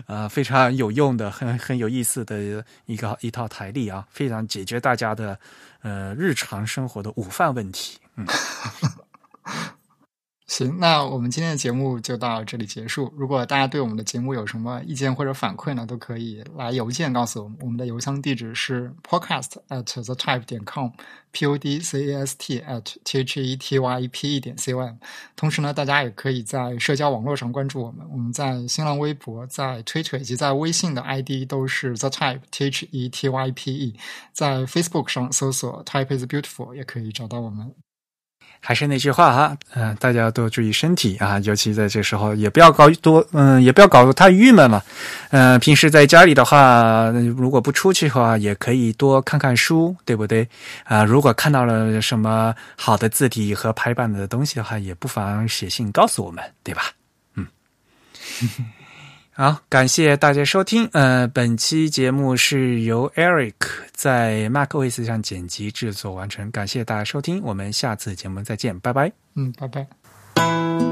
呃，非常有用的，很很有意思的一个一套台历啊，非常解决大家的呃日常生活的午饭问题。嗯。
行，那我们今天的节目就到这里结束。如果大家对我们的节目有什么意见或者反馈呢，都可以来邮件告诉我们。我们的邮箱地址是 podcast at the type 点 com，p o d c a s t at t h e t y p e 点 c o m。同时呢，大家也可以在社交网络上关注我们。我们在新浪微博、在 Twitter 以及在微信的 ID 都是 the type t h e t y p e。在 Facebook 上搜索 type is beautiful 也可以找到我们。
还是那句话哈，嗯、大家多注意身体啊，尤其在这时候，也不要搞多，嗯、也不要搞得太郁闷了。嗯、平时在家里的话，如果不出去的话，也可以多看看书，对不对？啊、如果看到了什么好的字体和排版的东西的话，也不妨写信告诉我们，对吧？嗯。好，感谢大家收听。呃，本期节目是由 Eric 在 macOS 上剪辑制作完成，感谢大家收听，我们下次节目再见，拜拜。
嗯，拜拜。